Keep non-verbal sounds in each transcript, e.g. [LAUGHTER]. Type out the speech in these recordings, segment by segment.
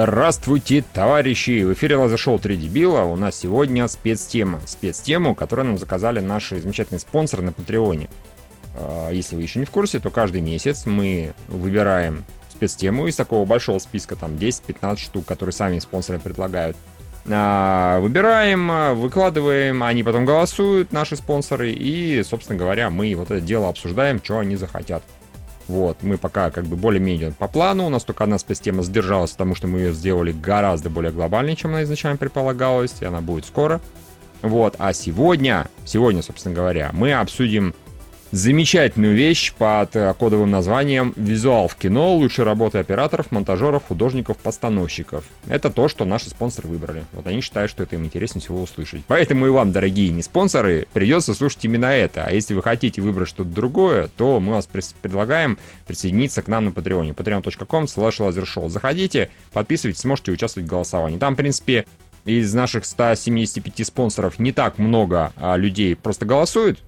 Здравствуйте, товарищи! В эфире Лазершоу 3 дебила. У нас сегодня спецтема. Спецтему, которую нам заказали наши замечательные спонсоры на Патреоне. А, если вы еще не в курсе, то каждый месяц мы выбираем спецтему из такого большого списка, там 10-15 штук, которые сами спонсоры предлагают. А, выбираем, выкладываем, они потом голосуют, наши спонсоры, и, собственно говоря, мы вот это дело обсуждаем, что они захотят. Вот, мы пока как бы более-менее по плану, у нас только одна спецтема задержалась, потому что мы ее сделали гораздо более глобальной, чем она изначально предполагалась, и она будет скоро. Вот, а сегодня, сегодня, собственно говоря, мы обсудим замечательную вещь под э, кодовым названием «Визуал в кино. Лучшие работы операторов, монтажеров, художников, постановщиков». Это то, что наши спонсоры выбрали. Вот они считают, что это им интереснее всего услышать. Поэтому и вам, дорогие не спонсоры, придется слушать именно это. А если вы хотите выбрать что-то другое, то мы вас предлагаем присоединиться к нам на Патреоне. patreon.com slash. Заходите, подписывайтесь, сможете участвовать в голосовании. Там, в принципе, из наших 175 спонсоров не так много а, людей просто голосуют,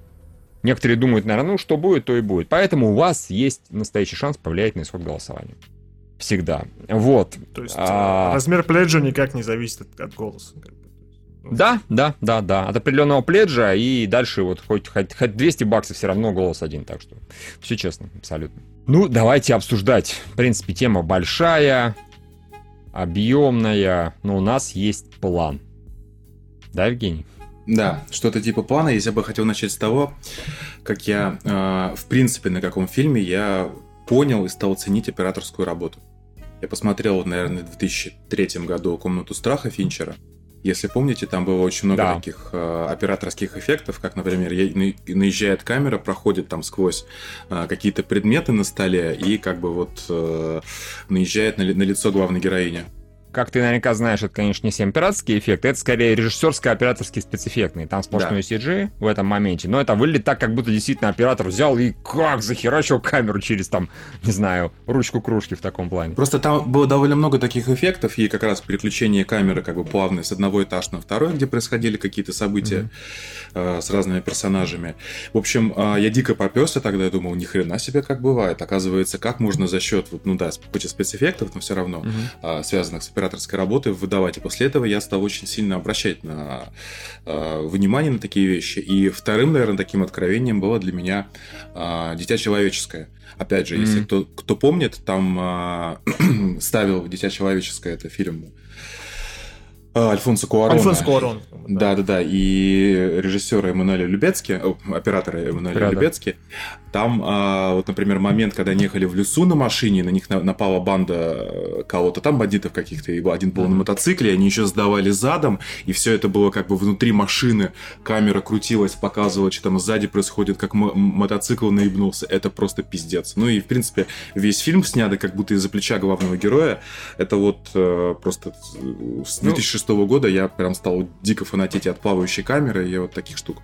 Некоторые думают, наверное, ну что будет, то и будет. Поэтому у вас есть настоящий шанс повлиять на исход голосования. Всегда. Вот. То есть а... размер пледжа никак не зависит от, от голоса. Да, да, да, да. От определенного пледжа и дальше вот хоть, хоть, хоть 200 баксов все равно голос один. Так что все честно, абсолютно. Ну, давайте обсуждать. В принципе, тема большая, объемная, но у нас есть план. Да, Евгений? Да, что-то типа плана. Я бы хотел начать с того, как я, э, в принципе, на каком фильме я понял и стал ценить операторскую работу. Я посмотрел, наверное, в 2003 году «Комнату страха» Финчера. Если помните, там было очень много да. таких э, операторских эффектов, как, например, наезжает камера, проходит там сквозь э, какие-то предметы на столе и как бы вот э, наезжает на, на лицо главной героини. Как ты наверняка знаешь, это, конечно, не всем пиратские эффекты, это скорее режиссерско-операторские спецэффектные. Там сплошной да. CG в этом моменте, но это выглядит так, как будто действительно оператор взял и как захерачил камеру через там, не знаю, ручку кружки в таком плане. Просто там было довольно много таких эффектов, и как раз переключение камеры как бы плавное с одного этажа на второй, где происходили какие-то события mm-hmm. э, с разными персонажами. В общем, э, я дико попёрся тогда, я думал, ни хрена себе как бывает. Оказывается, как можно за счет, ну да, хоть и спецэффектов, но все равно mm-hmm. э, связанных с операторской работы выдавать. И после этого я стал очень сильно обращать на э, внимание на такие вещи. И вторым, наверное, таким откровением было для меня э, «Дитя человеческое». Опять же, mm-hmm. если кто, кто помнит, там э, [CLEARS THROAT] ставил «Дитя человеческое» это фильм а, Альфонсо Куарон. Альфонсо Куарон. Да, да, да. И режиссер Эммануэля Любецки, оператора Эммануэля Любецки. Там, а, вот, например, момент, когда они ехали в лесу на машине, на них напала банда э, кого-то там, бандитов каких-то, и один был на мотоцикле, они еще сдавали задом, и все это было как бы внутри машины, камера крутилась, показывала, что там сзади происходит, как мотоцикл наебнулся. Это просто пиздец. Ну и, в принципе, весь фильм снятый как будто из-за плеча главного героя. Это вот э, просто с 2006 ну, года я прям стал дико фанатеть от плавающей камеры и вот таких штук.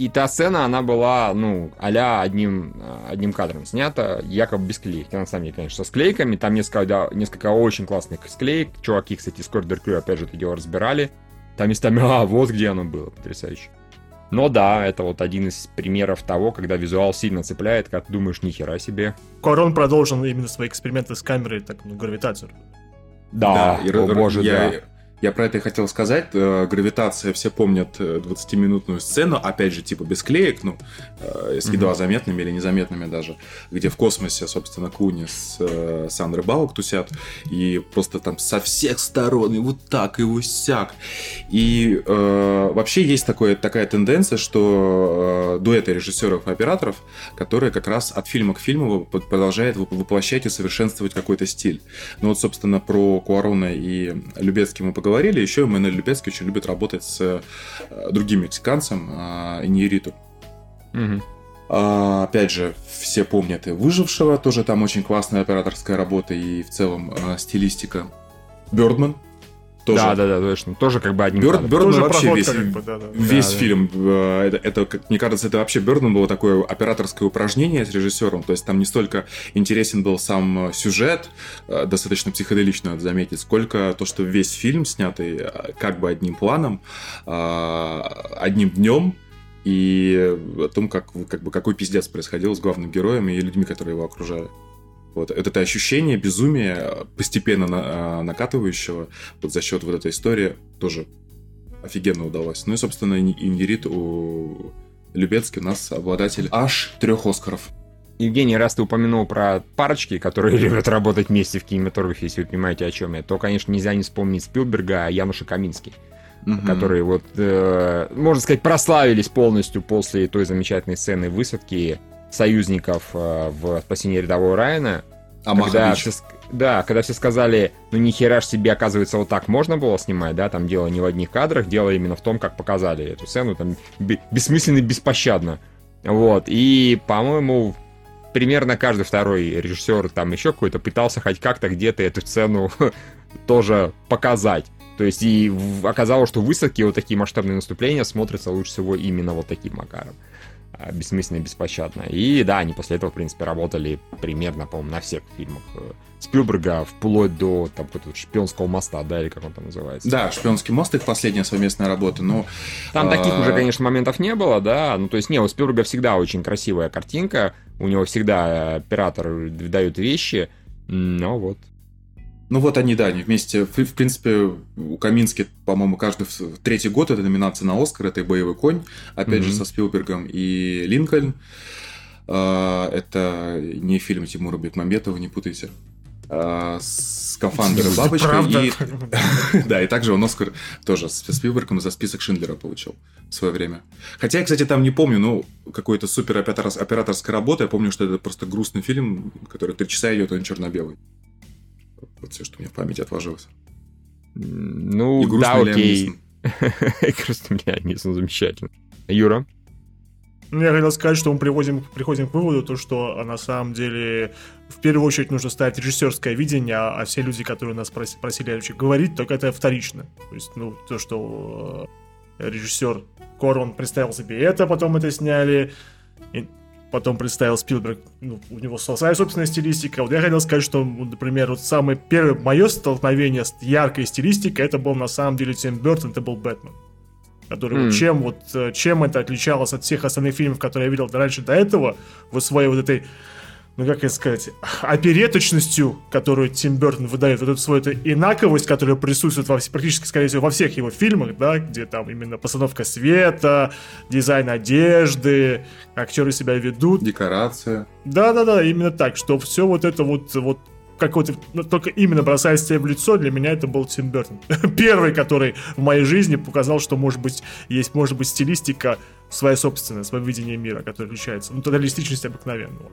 И та сцена, она была, ну, а одним, одним кадром снята, якобы без клейки. На самом деле, конечно, со склейками. Там несколько, да, несколько очень классных склеек. Чуваки, кстати, из Corridor Crew, опять же, это дело разбирали. Там местами, а, вот где оно было, потрясающе. Но да, это вот один из примеров того, когда визуал сильно цепляет, как думаешь, нихера себе. Корон продолжил именно свои эксперименты с камерой, так, ну, гравитацию. Да, да о боже, я, да. Я про это и хотел сказать. Э, гравитация, все помнят 20-минутную э, сцену, опять же, типа без клеек, ну, э, с едва заметными или незаметными даже, где в космосе, собственно, Куни с Сандрой Балок тусят, и просто там со всех сторон, и вот так, и вот сяк. И э, вообще есть такое, такая тенденция, что э, дуэты режиссеров и операторов, которые как раз от фильма к фильму продолжают воплощать и совершенствовать какой-то стиль. Ну вот, собственно, про Куарона и Любецкий мы поговорили говорили, еще Эммануэль Любецкий очень любит работать с э, другим мексиканцем, э, Иньериту. Угу. А, опять же, все помнят и «Выжившего», тоже там очень классная операторская работа и в целом э, стилистика. Бёрдман, тоже. Да, да, да, точно. Тоже как бы одним Бёрд, Бёрдман вообще весь, как бы, да, да. весь да, фильм, да. Это, это, мне кажется, это вообще Бёрдман было такое операторское упражнение с режиссером. То есть там не столько интересен был сам э, сюжет, э, достаточно психоделично надо заметить, сколько то, что весь фильм снятый э, как бы одним планом, одним днем, и о том, как, как бы, какой пиздец происходил с главным героем и людьми, которые его окружали. Вот это ощущение безумия, постепенно на, накатывающего, вот за счет вот этой истории, тоже офигенно удалось. Ну и, собственно, Индирит у Любецкий у нас обладатель аж трех Оскаров. Евгений, раз ты упомянул про парочки, которые [LAUGHS] любят работать вместе в кинематографе, если вы понимаете, о чем я, то, конечно, нельзя не вспомнить Спилберга, а Януша Каминский, угу. которые вот, э, можно сказать, прославились полностью после той замечательной сцены высадки союзников э, в спасении рядового Райана. А когда все, да, когда все сказали, ну ни хера ж себе, оказывается, вот так можно было снимать, да, там дело не в одних кадрах, дело именно в том, как показали эту сцену, там бессмысленно и беспощадно. Вот, и, по-моему, примерно каждый второй режиссер там еще какой-то пытался хоть как-то где-то эту сцену [LAUGHS] тоже показать. То есть и оказалось, что высокие вот такие масштабные наступления смотрятся лучше всего именно вот таким макаром. А, бессмысленно и беспощадно. И да, они после этого, в принципе, работали примерно, по-моему, на всех фильмах э, Спилберга, вплоть до там шпионского моста, да, или как он там называется. Да, шпионский мост их последняя совместная работа, но... Там а... таких уже, конечно, моментов не было, да, ну то есть, не, у Спилберга всегда очень красивая картинка, у него всегда оператор выдает вещи, но вот. Ну вот они, да, они вместе, в, в принципе, у Камински, по-моему, каждый третий год это номинация на Оскар, это и «Боевой конь», опять mm-hmm. же, со Спилбергом, и «Линкольн». А, это не фильм Тимура Бекмамбетова, не путайте. А, «Скафандр и бабочка». И... [LAUGHS] да, и также он Оскар тоже с Спилбергом за список Шиндлера получил в свое время. Хотя я, кстати, там не помню, ну, какой-то супер операторской работы. Я помню, что это просто грустный фильм, который три часа идет, он черно-белый. Вот все, что у меня в памяти отложилось. Ну, и да, окей. [LAUGHS] Грустный Леонидсон, замечательно. Юра? Ну, я хотел сказать, что мы приходим, приходим к выводу, то, что а, на самом деле в первую очередь нужно ставить режиссерское видение, а, а все люди, которые нас прос, просили вообще говорить, только это вторично. То есть, ну, то, что э, режиссер Корван представил себе это, потом это сняли, потом представил Спилберг, ну, у него своя собственная стилистика. Вот я хотел сказать, что, например, вот самое первое мое столкновение с яркой стилистикой, это был на самом деле Тим Бертон, это был Бэтмен. Который mm. вот чем вот э, чем это отличалось от всех остальных фильмов, которые я видел раньше до этого, вот своей вот этой ну как это сказать, опереточностью, которую Тим Бертон выдает, вот эту свою эту инаковость, которая присутствует во, практически, скорее всего, во всех его фильмах, да, где там именно постановка света, дизайн одежды, актеры себя ведут. Декорация. Да-да-да, именно так, что все вот это вот, вот какой-то, ну, только именно бросаясь тебе в лицо, для меня это был Тим Бертон. [LAUGHS] Первый, который в моей жизни показал, что может быть, есть, может быть, стилистика своя собственная, свое видение мира, которое отличается. Ну, тогда реалистичность обыкновенного.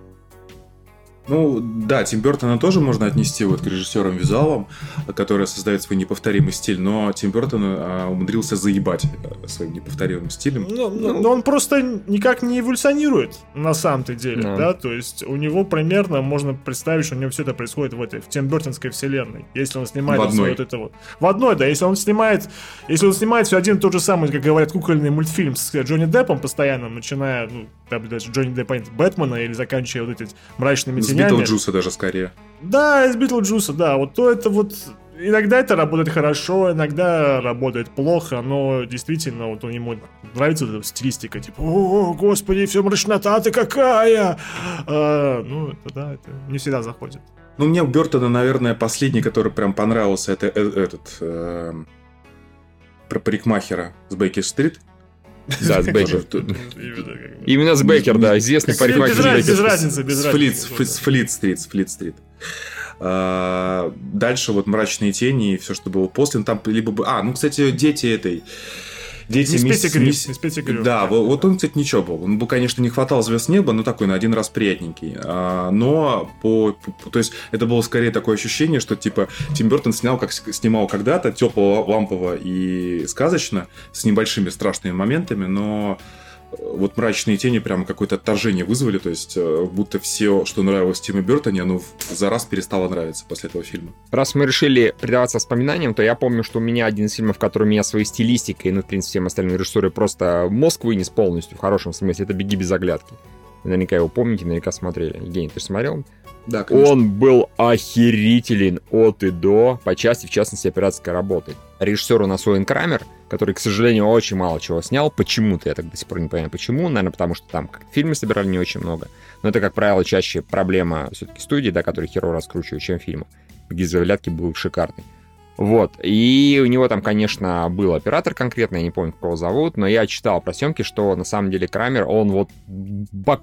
Ну, да, Тим Бертона тоже можно отнести вот к режиссерам-визуалам, которые создают свой неповторимый стиль, но Тим Бертон а, умудрился заебать э, своим неповторимым стилем. Ну, ну, но он просто никак не эволюционирует на самом-то деле, да. да, то есть у него примерно можно представить, что у него все это происходит в этой, в Тим Бертонской вселенной, если он снимает в одной. вот это вот. В одной, да, если он снимает, если он снимает все один и тот же самый, как говорят, кукольный мультфильм с Джонни Деппом постоянно, начиная, ну, там, даже Джонни Деппа Бэтмена или заканчивая вот этими мрачными тенями, Битлджуса даже скорее. Да, из Битлджуса, да. Вот то это вот... Иногда это работает хорошо, иногда работает плохо, но действительно, вот ему нравится эта стилистика, типа, о, господи, все мрачнота-то какая! А, ну, это да, это не всегда заходит. Ну, мне у Бертона, наверное, последний, который прям понравился, это э, этот... Э, про парикмахера с Бейкер-стрит. Да, с [LAUGHS] Бейкер. Именно с Бейкер, да, известный парикмахер. Без разницы, без разницы. С Флит-стрит, с Флит-стрит. Дальше вот «Мрачные тени» и все, что было после. Там либо... бы, А, ну, кстати, дети этой Дети мисс, мисс, мисс, мисс Петтигрю. Да, вот, вот он, кстати, ничего был. Он бы, конечно, не хватал звезд неба, но такой на один раз приятненький. А, но по, по, то есть это было скорее такое ощущение, что типа Тим Бертон снял, как снимал когда-то, тепло, лампово и сказочно, с небольшими страшными моментами, но вот мрачные тени прямо какое-то отторжение вызвали, то есть э, будто все, что нравилось Тиму Бертоне, оно за раз перестало нравиться после этого фильма. Раз мы решили предаваться воспоминаниям, то я помню, что у меня один из фильмов, который меня своей стилистикой, ну, в принципе, всем остальным режиссеры просто мозг вынес полностью, в хорошем смысле, это «Беги без оглядки». Наверняка его помните, наверняка смотрели. Евгений, ты же смотрел? Да, конечно. Он был охерителен от и до, по части, в частности, операторской работы. Режиссер у нас Уэн Крамер, который, к сожалению, очень мало чего снял. Почему-то, я так до сих пор не понимаю, почему. Наверное, потому что там как фильмы собирали не очень много. Но это, как правило, чаще проблема все-таки студии, да, которые херово раскручивают, чем фильмы. Гизавлятки был шикарный. Вот. И у него там, конечно, был оператор конкретно, я не помню, как его зовут, но я читал про съемки, что на самом деле Крамер, он вот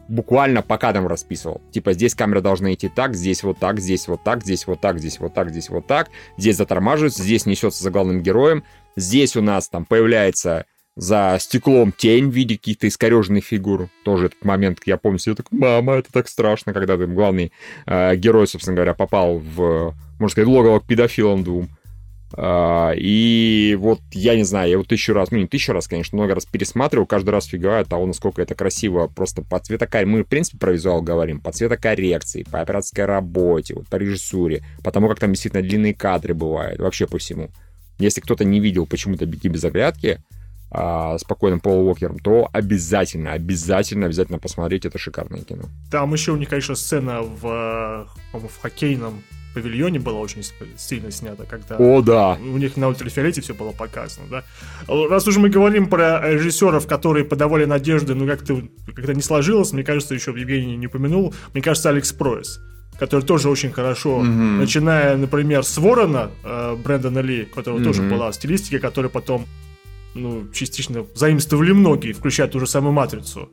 буквально по кадрам расписывал. Типа, здесь камера должна идти так, здесь вот так, здесь вот так, здесь вот так, здесь вот так, здесь вот так, здесь затормаживается, здесь несется за главным героем, здесь у нас там появляется за стеклом тень в виде каких-то искореженных фигур. Тоже этот момент, я помню, я такой, мама, это так страшно, когда там главный э, герой, собственно говоря, попал в, можно сказать, логово к педофилам двум. А, и вот, я не знаю, я вот тысячу раз, ну не тысячу раз, конечно, много раз пересматривал, каждый раз фигаю от того, насколько это красиво, просто по цветокоррекции, мы, в принципе, про визуал говорим, по цветокоррекции, по операторской работе, вот, по режиссуре, по тому, как там действительно длинные кадры бывают, вообще по всему. Если кто-то не видел почему-то «Беги без оглядки», а, спокойным Пол Уокером, то обязательно, обязательно, обязательно посмотреть это шикарное кино. Там еще у них, конечно, сцена в, в хоккейном павильоне была очень сильно снята, когда О, да. у них на ультрафиолете все было показано, да. Раз уж мы говорим про режиссеров, которые подавали надежды, ну как-то когда не сложилось, мне кажется, еще Евгений не упомянул, мне кажется, Алекс Пройс который тоже очень хорошо, mm-hmm. начиная, например, с Ворона э, Брэндона Ли, у которого mm-hmm. тоже была стилистика, которая потом, ну, частично заимствовали многие, включая ту же самую Матрицу.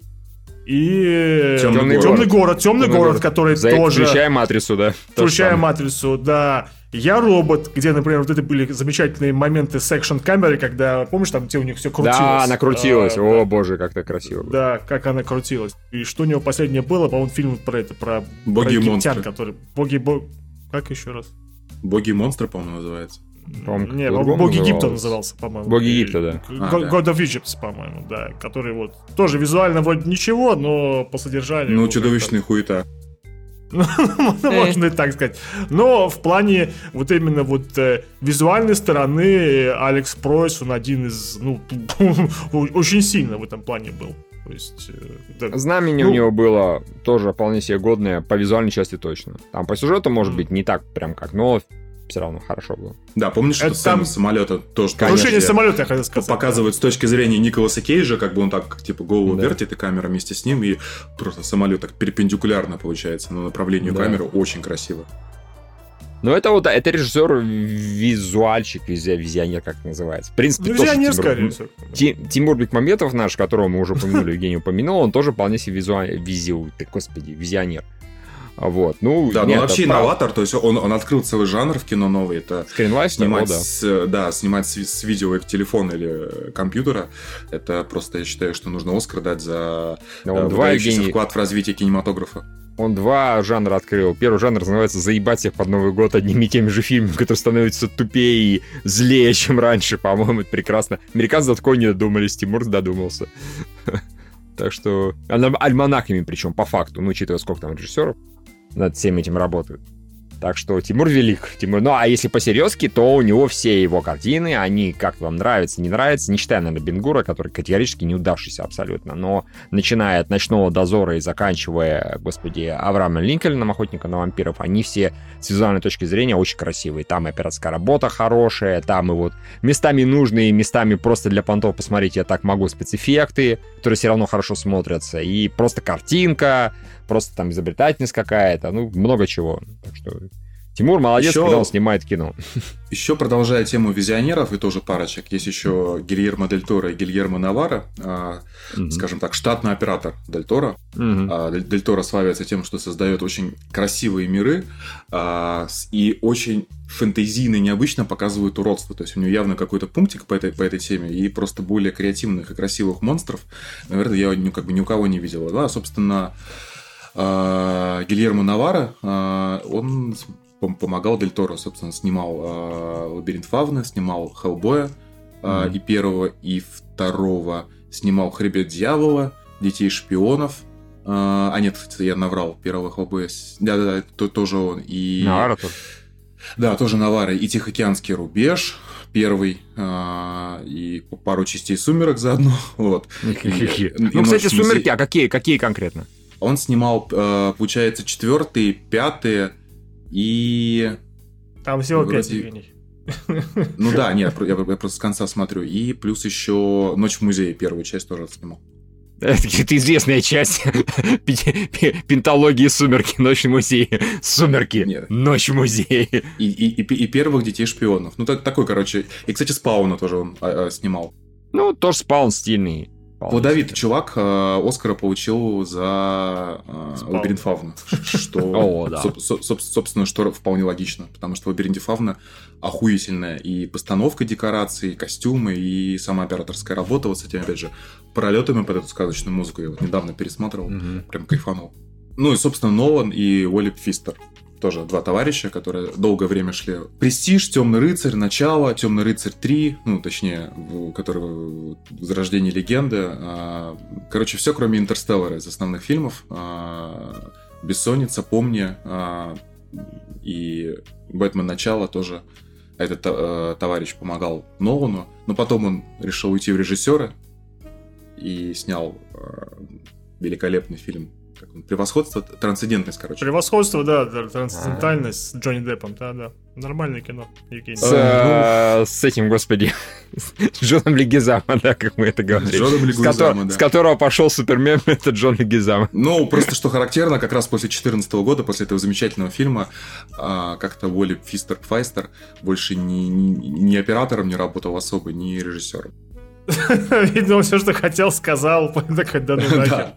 И темный, темный город. город, темный, темный город, город, который За тоже. Включая матрицу, да. Включая матрицу, да. Я робот, где, например, вот это были замечательные моменты с экшн камеры, когда, помнишь, там где у них все крутилось. Да, она крутилась. А, О, да. боже, как то красиво. Было. Да, как она крутилась. И что у него последнее было, по-моему, фильм про это, про, Боги про египтян, который. Боги, бог... Как еще раз? Боги монстры, по-моему, называется. По-моему, не, Боги Египта назывался, по-моему. Боги Египта, да. А, God of Egypt, по-моему, да. Который вот тоже визуально вроде ничего, но по содержанию... Ну, чудовищная хуета. [LAUGHS] Можно и так сказать. Но в плане вот именно вот э, визуальной стороны Алекс Пройс, он один из, ну, [LAUGHS] очень сильно в этом плане был. То есть, э, да. Знамение ну, у него было тоже вполне себе годное, по визуальной части точно. Там по сюжету, может быть, не так прям как, но все равно хорошо было. Да, помнишь, что сцена там... самолета тоже... Крушение самолета, я хотел сказать. Показывают с точки зрения Николаса Кейджа, как бы он так, типа, голову да. вертит, и камера вместе с ним, и просто самолет так перпендикулярно получается на направлению да. камеры. Очень красиво. Ну, это вот, это режиссер визуальщик, визионер, как это называется. В принципе, ну, визионер, скорее всего. Тимур Бекмаметов наш, которого мы уже упомянули, Евгений упомянул, он тоже вполне себе визуальный, визиу, господи, визионер. Вот, ну, да, ну вообще прав... инноватор, то есть он, он открыл целый жанр в кино новый, это снимать, да. С, да, снимать с, с видео телефона или компьютера, это просто, я считаю, что нужно Оскар дать за да, он два Евгений... вклад в развитие кинематографа. Он два жанра открыл. Первый жанр называется «Заебать всех под Новый год одними и теми же фильмами, которые становятся тупее и злее, чем раньше». По-моему, это прекрасно. Американцы до такого не додумались, Тимур додумался. [LAUGHS] Так что... Альманахами причем, по факту, ну, учитывая, сколько там режиссеров над всем этим работают. Так что Тимур велик. Тимур... Ну, а если по-серьезки, то у него все его картины, они как вам нравятся, не нравятся, не считая, наверное, Бенгура, который категорически неудавшийся абсолютно. Но начиная от «Ночного дозора» и заканчивая, господи, Авраамом Линкольном, «Охотника на вампиров», они все с визуальной точки зрения очень красивые. Там и операторская работа хорошая, там и вот местами нужные, местами просто для понтов посмотреть я так могу спецэффекты, которые все равно хорошо смотрятся, и просто картинка, просто там изобретательность какая-то, ну, много чего. Так что Тимур молодец, еще, когда он снимает кино. Еще продолжая тему визионеров и тоже парочек, есть еще Гильермо Дель Торо и Гильермо Навара, угу. скажем так, штатный оператор Дель Торо. Угу. Дель, Торо славится тем, что создает очень красивые миры а, и очень фэнтезийно необычно показывает уродство. То есть у него явно какой-то пунктик по этой, по этой теме и просто более креативных и красивых монстров, наверное, я ну, как бы ни у кого не видел. Да, собственно, Гильермо Навара, а, он помогал Дель Торо, собственно, снимал а, «Лабиринт Фавны», снимал «Хеллбоя», mm-hmm. и первого, и второго, снимал «Хребет дьявола», «Детей шпионов», а, нет, я наврал, первого Хеллбоя, да-да-да, то, тоже он, и... Навара тоже. Да, тоже Навара, и «Тихоокеанский рубеж», первый а, и пару частей «Сумерок» заодно, [LAUGHS] вот. ну, кстати, «Сумерки», а какие, какие конкретно? Он снимал, э, получается, четвертый, пятый и... Там всего Вроде- пять Евгений. Ну да, [LAUGHS] нет, я, я просто с конца смотрю. И плюс еще «Ночь в музее», первую часть тоже снимал. Это какая-то известная часть [LAUGHS] пенталогии «Сумерки. Ночь в музее». «Сумерки. Нет. Ночь в музее». И, и, и, и первых «Детей шпионов». Ну, так, такой, короче. И, кстати, «Спауна» тоже он а, а, снимал. Ну, тоже спаун стильный. Плодовитый себе. чувак э, Оскара получил за э. «Лабиринт Фавна». Что, [LAUGHS] собственно, что вполне логично. Потому что в «Лабиринте Фавна» охуительная и постановка декораций, и костюмы, и сама операторская работа вот с этими, опять же, пролетами под эту сказочную музыку. Я вот недавно пересматривал. Прям кайфанул. Ну и, собственно, Нолан и Уолли Фистер. Тоже два товарища, которые долгое время шли. Престиж, Темный рыцарь, начало, Темный рыцарь 3, ну, точнее, который Возрождение легенды. А, Короче, все, кроме Интерстеллара из основных фильмов. А, Бессонница, Помни а, и Бэтмен Начало тоже этот товарищ помогал Нолану, но потом он решил уйти в режиссеры и снял великолепный фильм. Как он? Превосходство, трансцендентность, короче. Превосходство, да, да, трансцендентальность с Джонни Деппом, да, да. Нормальное кино, Евгений. С, э, с этим, господи, [LAUGHS] с Джоном Легизамо, да, как мы это говорили. С Джоном С, Легуизамо, кото- да. с которого пошел Супермен, [LAUGHS] это Джон Легизамо. Ну, просто что характерно, как раз после 2014 года, после этого замечательного фильма, а, как-то Уолли Фистер Файстер больше ни, ни- ни оператором не работал особо, ни режиссером. [LAUGHS] Видно, все, что хотел, сказал. [LAUGHS] Такой, да ну нахер.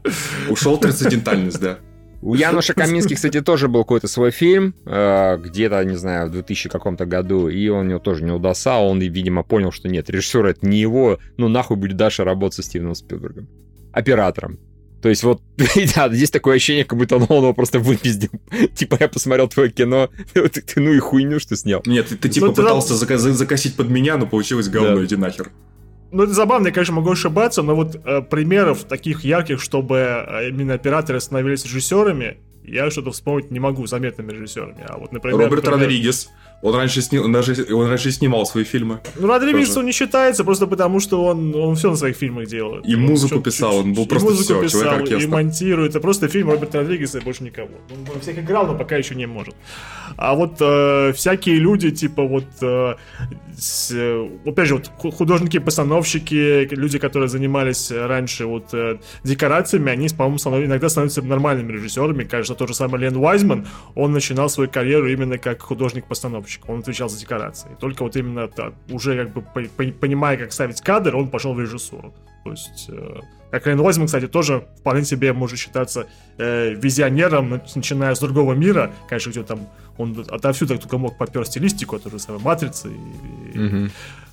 Ушел трансцендентальность, да. У Януша Камински, кстати, тоже был какой-то свой фильм, э, где-то, не знаю, в 2000 каком-то году, и он у него тоже не удался, он, видимо, понял, что нет, режиссер это не его, ну нахуй будет дальше работать со Стивеном Спилбергом. Оператором. То есть вот, [LAUGHS] да, здесь такое ощущение, как будто он его просто выпиздил. Типа, я посмотрел твое кино, ты, ты, ну и хуйню, что снял. Нет, ты, ты типа Ну, ты пытался закосить под меня, но получилось говно, Да. иди нахер. Ну, это забавно, я, конечно, могу ошибаться, но вот э, примеров таких ярких, чтобы э, именно операторы становились режиссерами, я что-то вспомнить не могу, заметными режиссерами. А вот, например... Роберт например- Родригес. Он раньше, сни- он даже, он раньше снимал свои фильмы. Ну, Родригес, он не считается, просто потому что он, он все на своих фильмах делает. И Он музыку чё- писал, чё- он был просто музыку всё, писал, и монтирует. Это просто фильм Роберта Родригеса и больше никого. Он всех играл, но пока еще не может. А вот э, всякие люди, типа вот, э, с, э, опять же, вот ху- художники-постановщики, люди, которые занимались раньше вот э, декорациями, они, по-моему, станов- иногда становятся нормальными режиссерами. Кажется, тот же самый Лен Уайзман, он начинал свою карьеру именно как художник-постановщик. Он отвечал за декорации. Только вот именно так, уже как бы по- по- понимая, как ставить кадр, он пошел в режиссуру. То есть, э, как Лен Уайзман, кстати, тоже вполне себе может считаться э, визионером, начиная с другого мира. Конечно, где там он отовсюду только мог попер стилистику, от той же самой матрицы и, и Мгм.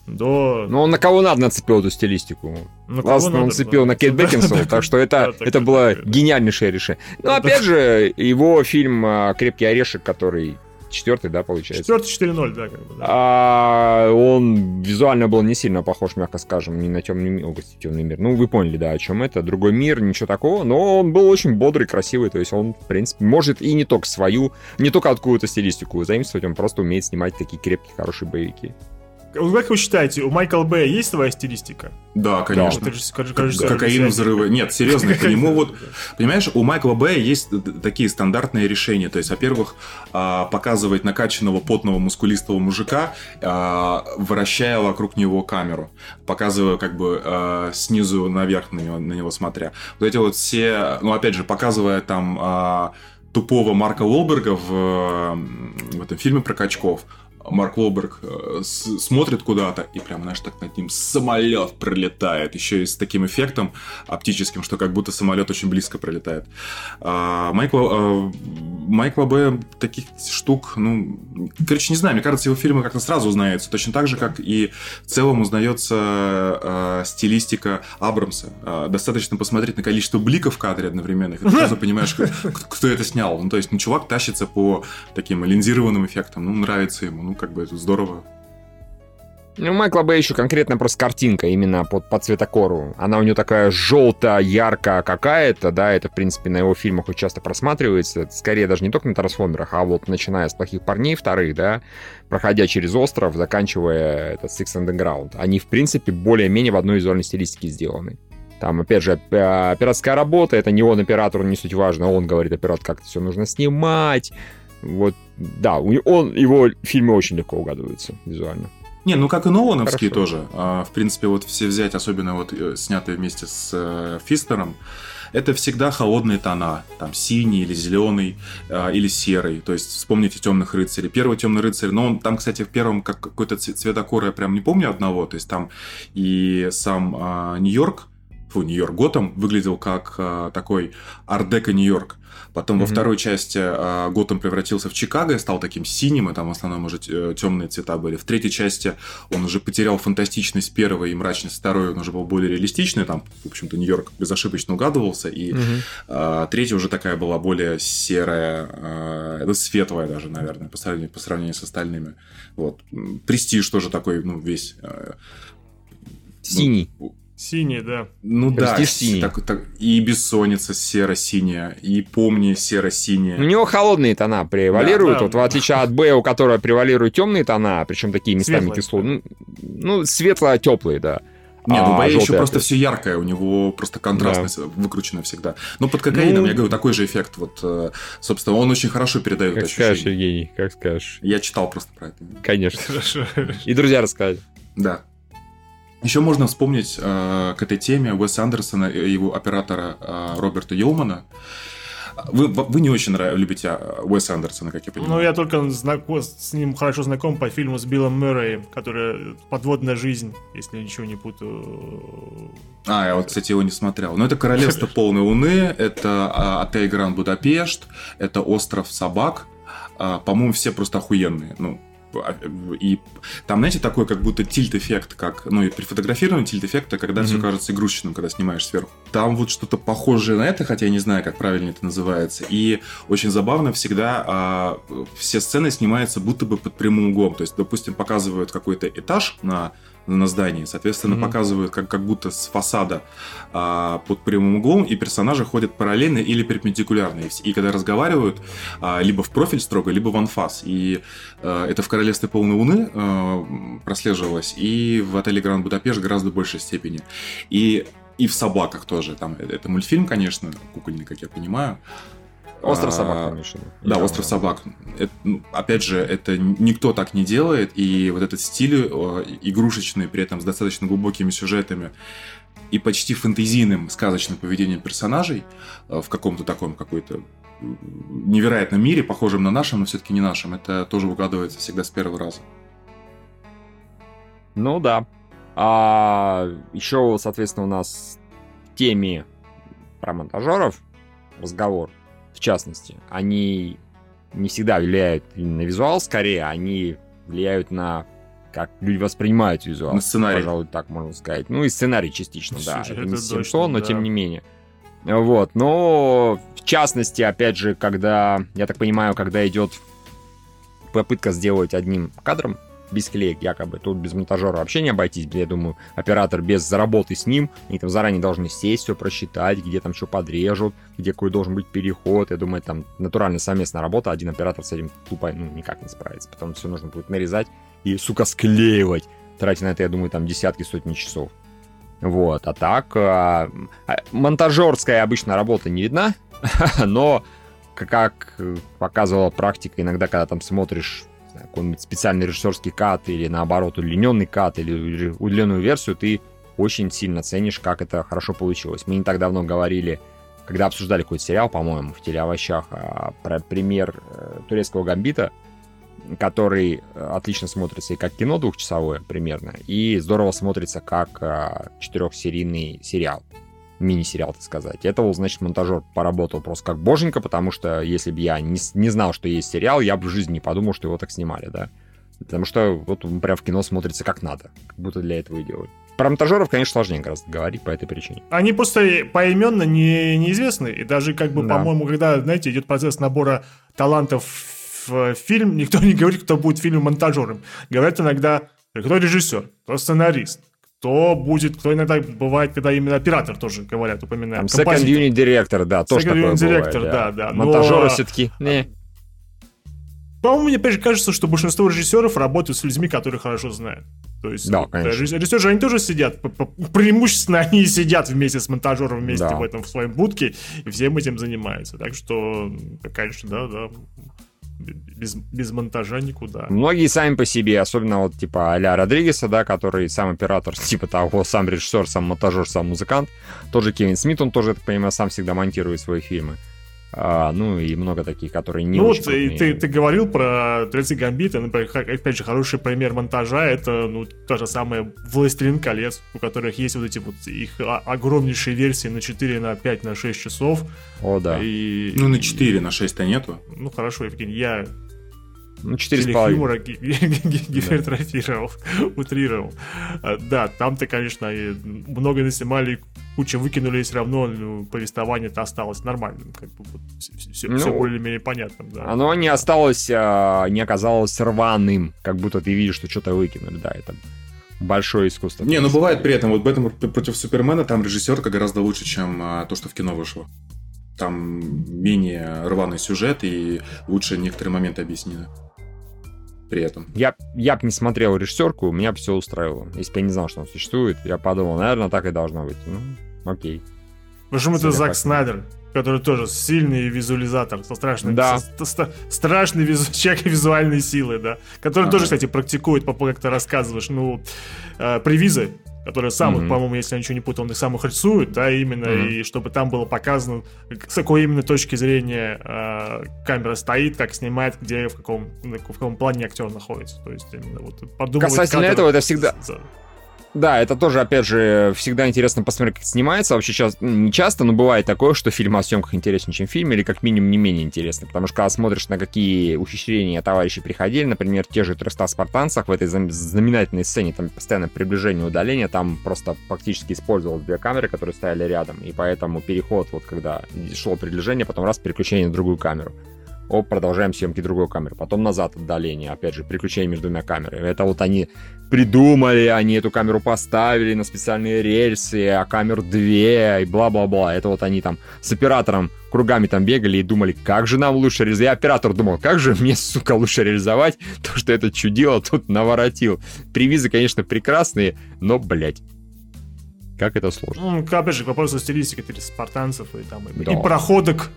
До... Ну, он на кого надо нацепил эту стилистику? ну, кого Классно он надо цепил было. на Кейт Да, Бекинсел, да, так что да, это, это было гениальнейшее решение. Но Да. опять же, его фильм а, «Крепкий орешек», который четвертый, да, получается? Четвертый 4-0, да, как бы, да. А, он визуально был не сильно похож, мягко скажем, не на темный мир, о, господи, темный мир. Ну, вы поняли, да, о чем это. Другой мир, ничего такого. Но он был очень бодрый, красивый. То есть он, в принципе, может и не только свою, не только откуда-то стилистику заимствовать, он просто умеет снимать такие крепкие, хорошие боевики. Как вы считаете, у Майкла Бэя есть своя стилистика? Да, конечно. Режиссер- Как- режиссер- Кокаин, взрывы. Нет, серьезно, по нему вот Понимаешь, у Майкла Бэя есть такие стандартные решения. То есть, во-первых, а, показывать накачанного, потного, мускулистого мужика, а, вращая вокруг него камеру, показывая как бы а, снизу наверх на него, на него смотря. Вот эти вот все, ну, опять же, показывая там тупого Марка Уолберга в, в этом фильме про качков, Марк Уолберг э, с- смотрит куда-то, и прям, знаешь, так над ним самолет пролетает. Еще и с таким эффектом оптическим, что как будто самолет очень близко пролетает. А, Майкла, а, Майкла Б. таких штук, ну, короче, не знаю, мне кажется, его фильмы как-то сразу узнаются. Точно так же, как и в целом узнается а, стилистика Абрамса. А, достаточно посмотреть на количество бликов в кадре одновременных, и ты сразу [LAUGHS] понимаешь, кто, кто это снял. Ну, то есть, ну, чувак тащится по таким линзированным эффектам, ну, нравится ему, ну, как бы это здорово. Ну, у Майкла Бэй еще конкретно просто картинка именно под, по цветокору. Она у него такая желто-яркая какая-то, да, это, в принципе, на его фильмах очень часто просматривается. Это скорее даже не только на трансформерах, а вот начиная с «Плохих парней» вторых, да, проходя через остров, заканчивая этот Six Underground. Они, в принципе, более-менее в одной визуальной стилистике сделаны. Там, опять же, операторская работа, это не он оператор, не суть важно, он говорит оператор, как это все нужно снимать. Вот, да, он, его фильмы очень легко угадываются визуально. Не, ну как и Нолановские Хорошо. тоже. А, в принципе, вот все взять, особенно вот э, снятые вместе с э, Фистером, это всегда холодные тона, там синий или зеленый, э, или серый. То есть вспомните темных рыцарей. Первый темный рыцарь, но он там, кстати, в первом как какой-то цветокор я прям не помню одного. То есть там и сам э, Нью-Йорк, фу, Нью-Йорк Готэм выглядел как э, такой ардека Нью-Йорк. Потом mm-hmm. во второй части э, Готэм превратился в Чикаго и стал таким синим, и там в основном уже э, темные цвета были. В третьей части он уже потерял фантастичность первой и мрачность второй, он уже был более реалистичный, там, в общем-то, Нью-Йорк безошибочно угадывался, и mm-hmm. э, третья уже такая была более серая, э, ну, светлая даже, наверное, по сравнению, по сравнению с остальными. Вот. Престиж тоже такой, ну, весь... Э, Синий. Ну, Синий, да. Ну Престиж да, синий. Так, так, и бессонница серо-синяя, и помни серо-синяя. У него холодные тона превалируют, да, да. вот в отличие от Б, у которого превалируют темные тона, причем такие местами кислотные. Ну, ну светло-теплые, да. Нет, ну, а, Б еще просто все яркое, у него просто контрастность да. выкручена всегда. Но под кокаином, ну, я говорю, такой же эффект. Вот, э, собственно, он очень хорошо передает как ощущение. скажешь, Евгений, как скажешь. Я читал просто про это. Конечно. Хорошо. И друзья рассказали. Да. Еще можно вспомнить э, к этой теме Уэса Андерсона и его оператора э, Роберта Йолмана. Вы, вы не очень нрав... любите э, Уэса Андерсона, как я понимаю. Ну, я только знаком, с ним хорошо знаком по фильму с Биллом Мэрреем, который «Подводная жизнь», если ничего не путаю. А, я вот, кстати, его не смотрел. Но это «Королевство [LAUGHS] полной луны», это а, «Отель Гранд Будапешт», это «Остров собак». А, по-моему, все просто охуенные. Ну, и там, знаете, такой как будто тильт-эффект, как, ну, и при фотографировании тильт-эффекта, когда mm-hmm. все кажется игрушечным, когда снимаешь сверху. Там вот что-то похожее на это, хотя я не знаю, как правильно это называется. И очень забавно всегда а, все сцены снимаются будто бы под прямым углом. То есть, допустим, показывают какой-то этаж на на здании. Соответственно, mm-hmm. показывают как, как будто с фасада а, под прямым углом, и персонажи ходят параллельно или перпендикулярно. И, и когда разговаривают, а, либо в профиль строго, либо в анфас. И а, это в «Королевстве полной луны» а, прослеживалось, и в «Отеле Гранд Будапешт» гораздо большей степени. И и в собаках тоже. Там, это мультфильм, конечно, кукольный, как я понимаю. Остров собак, конечно. Да, Я остров собак. Это, ну, опять же, это никто так не делает, и вот этот стиль э, игрушечный, при этом с достаточно глубокими сюжетами и почти фэнтезийным сказочным поведением персонажей э, в каком-то таком какой-то невероятном мире, похожем на нашем, но все-таки не нашем, это тоже угадывается всегда с первого раза. Ну да. А еще, соответственно, у нас в теме про монтажеров разговор частности, они не всегда влияют на визуал, скорее они влияют на как люди воспринимают визуал. На сценарий. Пожалуй, так можно сказать. Ну, и сценарий частично, да. Это, это не Симпсон, но да. тем не менее. Вот, но в частности, опять же, когда, я так понимаю, когда идет попытка сделать одним кадром без клеек якобы. Тут без монтажера вообще не обойтись. Я думаю, оператор без заработы с ним, они там заранее должны сесть, все просчитать, где там что подрежут, где какой должен быть переход. Я думаю, там натурально совместная работа, один оператор с этим тупо ну, никак не справится. Потом все нужно будет нарезать и, сука, склеивать. Тратить на это, я думаю, там десятки, сотни часов. Вот, а так, а, а, монтажерская обычно работа не видна, [LAUGHS] но как показывала практика, иногда, когда там смотришь какой-нибудь специальный режиссерский кат или наоборот удлиненный кат или удлиненную версию, ты очень сильно ценишь, как это хорошо получилось. Мы не так давно говорили, когда обсуждали какой-то сериал, по-моему, в телеовощах, а, про пример э, турецкого гамбита, который э, отлично смотрится и как кино двухчасовое примерно, и здорово смотрится как а, четырехсерийный сериал мини-сериал, так сказать. Это, значит, монтажер поработал просто как боженька, потому что если бы я не, не знал, что есть сериал, я бы в жизни не подумал, что его так снимали, да. Потому что вот он прям в кино смотрится как надо, как будто для этого и делали. Про монтажеров, конечно, сложнее гораздо говорить по этой причине. Они просто поименно не, неизвестны. И даже, как бы, да. по-моему, когда, знаете, идет процесс набора талантов в фильм, никто не говорит, кто будет фильм монтажером. Говорят иногда, кто режиссер, кто сценарист, кто будет, кто иногда бывает, когда именно оператор тоже говорят, упоминают. Там second unit директор, да, тоже second такое unit бывает, да, да. да. Монтажеры но... все-таки, не. по-моему, мне опять же кажется, что большинство режиссеров работают с людьми, которые хорошо знают. То есть, Да, вот, конечно. режиссеры они тоже сидят, преимущественно они сидят вместе с монтажером вместе Да. в этом в своем будке и всем этим занимаются. Так что, конечно, да, да, без, без монтажа никуда. Многие сами по себе, особенно вот типа а-ля Родригеса, да, который сам оператор, [LAUGHS] типа того, сам режиссер, сам монтажер, сам музыкант. Тоже Кевин Смит, он тоже, я так понимаю, сам всегда монтирует свои фильмы. А, ну и много таких, которые не ну очень вот, и крупные. ты, ты говорил про 30 Гамбита, например, ха- опять же, хороший пример монтажа, это, ну, та же самая «Властелин колец», у которых есть вот эти вот их огромнейшие версии на 4, на 5, на 6 часов. О, да. И, Ну, на 4, на 6-то нету. Ну, хорошо, Евгений, я Ну, четыре с половиной. юмора ги- ги- ги- гипертрофировал, [LAUGHS] утрировал. А, Да, там-то, конечно, много наснимали, куча выкинули, и все равно ну, повествование-то осталось нормальным. Как бы вот, все, Ну, более-менее понятным, да. Оно не осталось, а, не оказалось рваным, как будто ты видишь, что что-то выкинули, да, это большое искусство. Не, ну бывает при этом, вот Бэтмен против Супермена, там режиссерка гораздо лучше, чем а, то, что в кино вышло. Там менее рваный сюжет и лучше некоторые моменты объяснены. При этом. Я, я бы не смотрел режиссерку, меня бы все устраивало. Если бы я не знал, что он существует, я подумал, наверное, так и должно быть. Ну, окей. Почему это Зак Снайдер, который тоже сильный визуализатор, со страшной, Да. со- ста- страшной визу- [LAUGHS] человек визуальной силы, да. Который Ага. тоже, кстати, практикует, по как ты рассказываешь, ну, э, привизы, которые сам, их, Мгм. по-моему, если я ничего не путаю, он их сам их рисует, да, именно, Мгм. и чтобы там было показано, с какой именно точки зрения э, камера стоит, как снимает, где, в каком, в каком плане актер находится. То есть, именно вот подумывает Касательно кадр этого, это всегда- Да, это тоже, опять же, всегда интересно посмотреть, как это снимается. Вообще сейчас не часто, но бывает такое, что фильм о съемках интереснее, чем фильм, или как минимум не менее интересно. Потому что когда смотришь, на какие ухищрения товарищи приходили, например, те же 300 спартанцах в этой знаменательной сцене, там постоянно приближение, удаление, там просто фактически использовалось две камеры, которые стояли рядом, и поэтому переход, вот когда шло приближение, потом раз, переключение на другую камеру. Оп, продолжаем съемки другой камеры. Потом назад отдаление. Опять же, переключение между двумя камерами. Это вот они придумали, они эту камеру поставили на специальные рельсы, а камер две, и бла-бла-бла. Это вот они там с оператором кругами там бегали и думали, как же нам лучше реализовать. Я оператор думал, как же мне, сука, лучше реализовать [LAUGHS] то, что это чудило тут наворотил. Привизы, конечно, прекрасные, но, блядь, как это сложно. Ну, опять же, к вопросу стилистики ты спартанцев и там и, Да. и проходок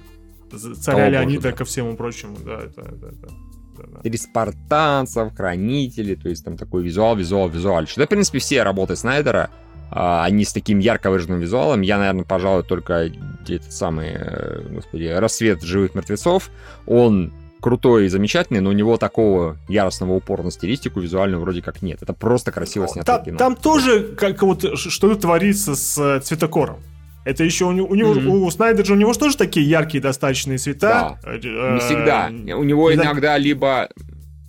царя Того Леонида боже, да. ко всему прочему, да, это, это, это, да. Или спартанцев, хранители, то есть там такой визуал, визуал, визуал. Да, в принципе, все работы Снайдера, а, они с таким ярко выраженным визуалом. Я, наверное, пожалуй, только этот самый, э, господи, «Рассвет живых мертвецов». Он крутой и замечательный, но у него такого яростного упора на стилистику визуально вроде как нет. Это просто красиво снятое Там, кино. там тоже как вот ш- что творится с э, цветокором. Это еще у него, у, него Мгм. у Снайдера же у него же тоже такие яркие достаточные цвета. Да. Э, Не э, всегда. У него иногда- иногда либо...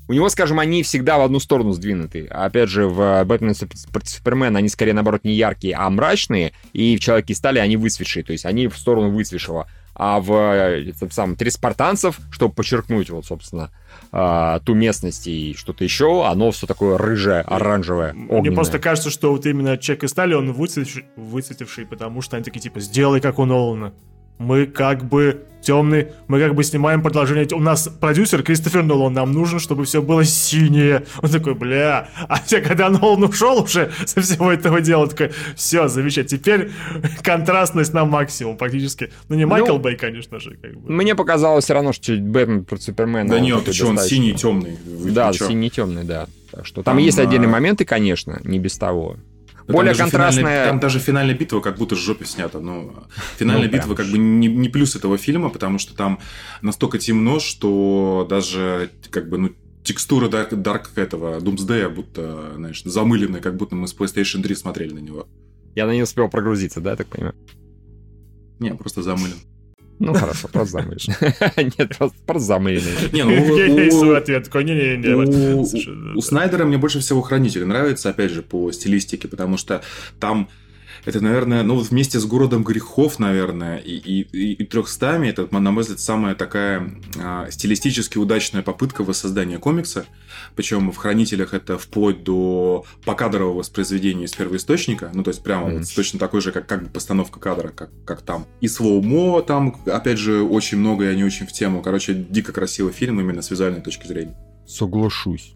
У него, скажем, они всегда в одну сторону сдвинуты. А Опять же, в «Бэтмен против Супермена» они скорее, наоборот, не яркие, а мрачные. И в «Человеке стали» они выцветшие. То есть они в сторону выцветшего. А в э, этом самом «Три спартанцев», чтобы подчеркнуть, вот, собственно, а, ту местность и что-то еще, оно все такое рыжее, оранжевое, Мне огненное. просто кажется, что вот именно Чек и Стали, он выцветивший, выцветивший, потому что они такие, типа, сделай как у Нолана. Мы как бы темный, мы как бы снимаем продолжение. У нас продюсер Кристофер Нолан, нам нужно, чтобы все было синее. Он такой, бля. А все, когда Нолан ушел уже со всего этого дела, такой, все, замечательно. Теперь контрастность на максимум практически. Ну, не Майкл Ну, Бэй, конечно же. Как бы. Мне показалось все равно, что Бэтмен против Супермена... Да нет, такой ты что, он достаточно- синий, темный. Вы Да, чё? синий темный, да. Так что там, Там, есть отдельные а, моменты, конечно, не без того. Более там контрастная- финальная- там даже финальная битва как будто с жопы снята. Но финальная Ну, битва как бы не, не плюс этого фильма, потому что там настолько темно, что даже как бы ну текстура Dark, Dark этого Doomsday будто, знаешь, замыленная, как будто мы с PlayStation 3 смотрели на него. Я на не успел прогрузиться, да, я так понимаю? Не, просто замылен. Ну, хорошо, замылен. [LAUGHS] Нет, просто. Не, ну, свой ответ такой, не-не-не. У. Снайдера мне больше всего Хранитель нравится, опять же, по стилистике, потому что там Это, наверное, ну вот вместе с городом грехов, наверное, и, и, и 300 это, на мой взгляд, самая такая а, стилистически удачная попытка воссоздания комикса. Причем в хранителях это вплоть до покадрового воспроизведения из первоисточника. Ну, то есть, прямо mm-hmm. вот точно такой же, как, как бы постановка кадра, как, как там. И слоумо там, опять же, очень много, и они очень в тему. Короче, дико красивый фильм именно с визуальной точки зрения. Соглашусь.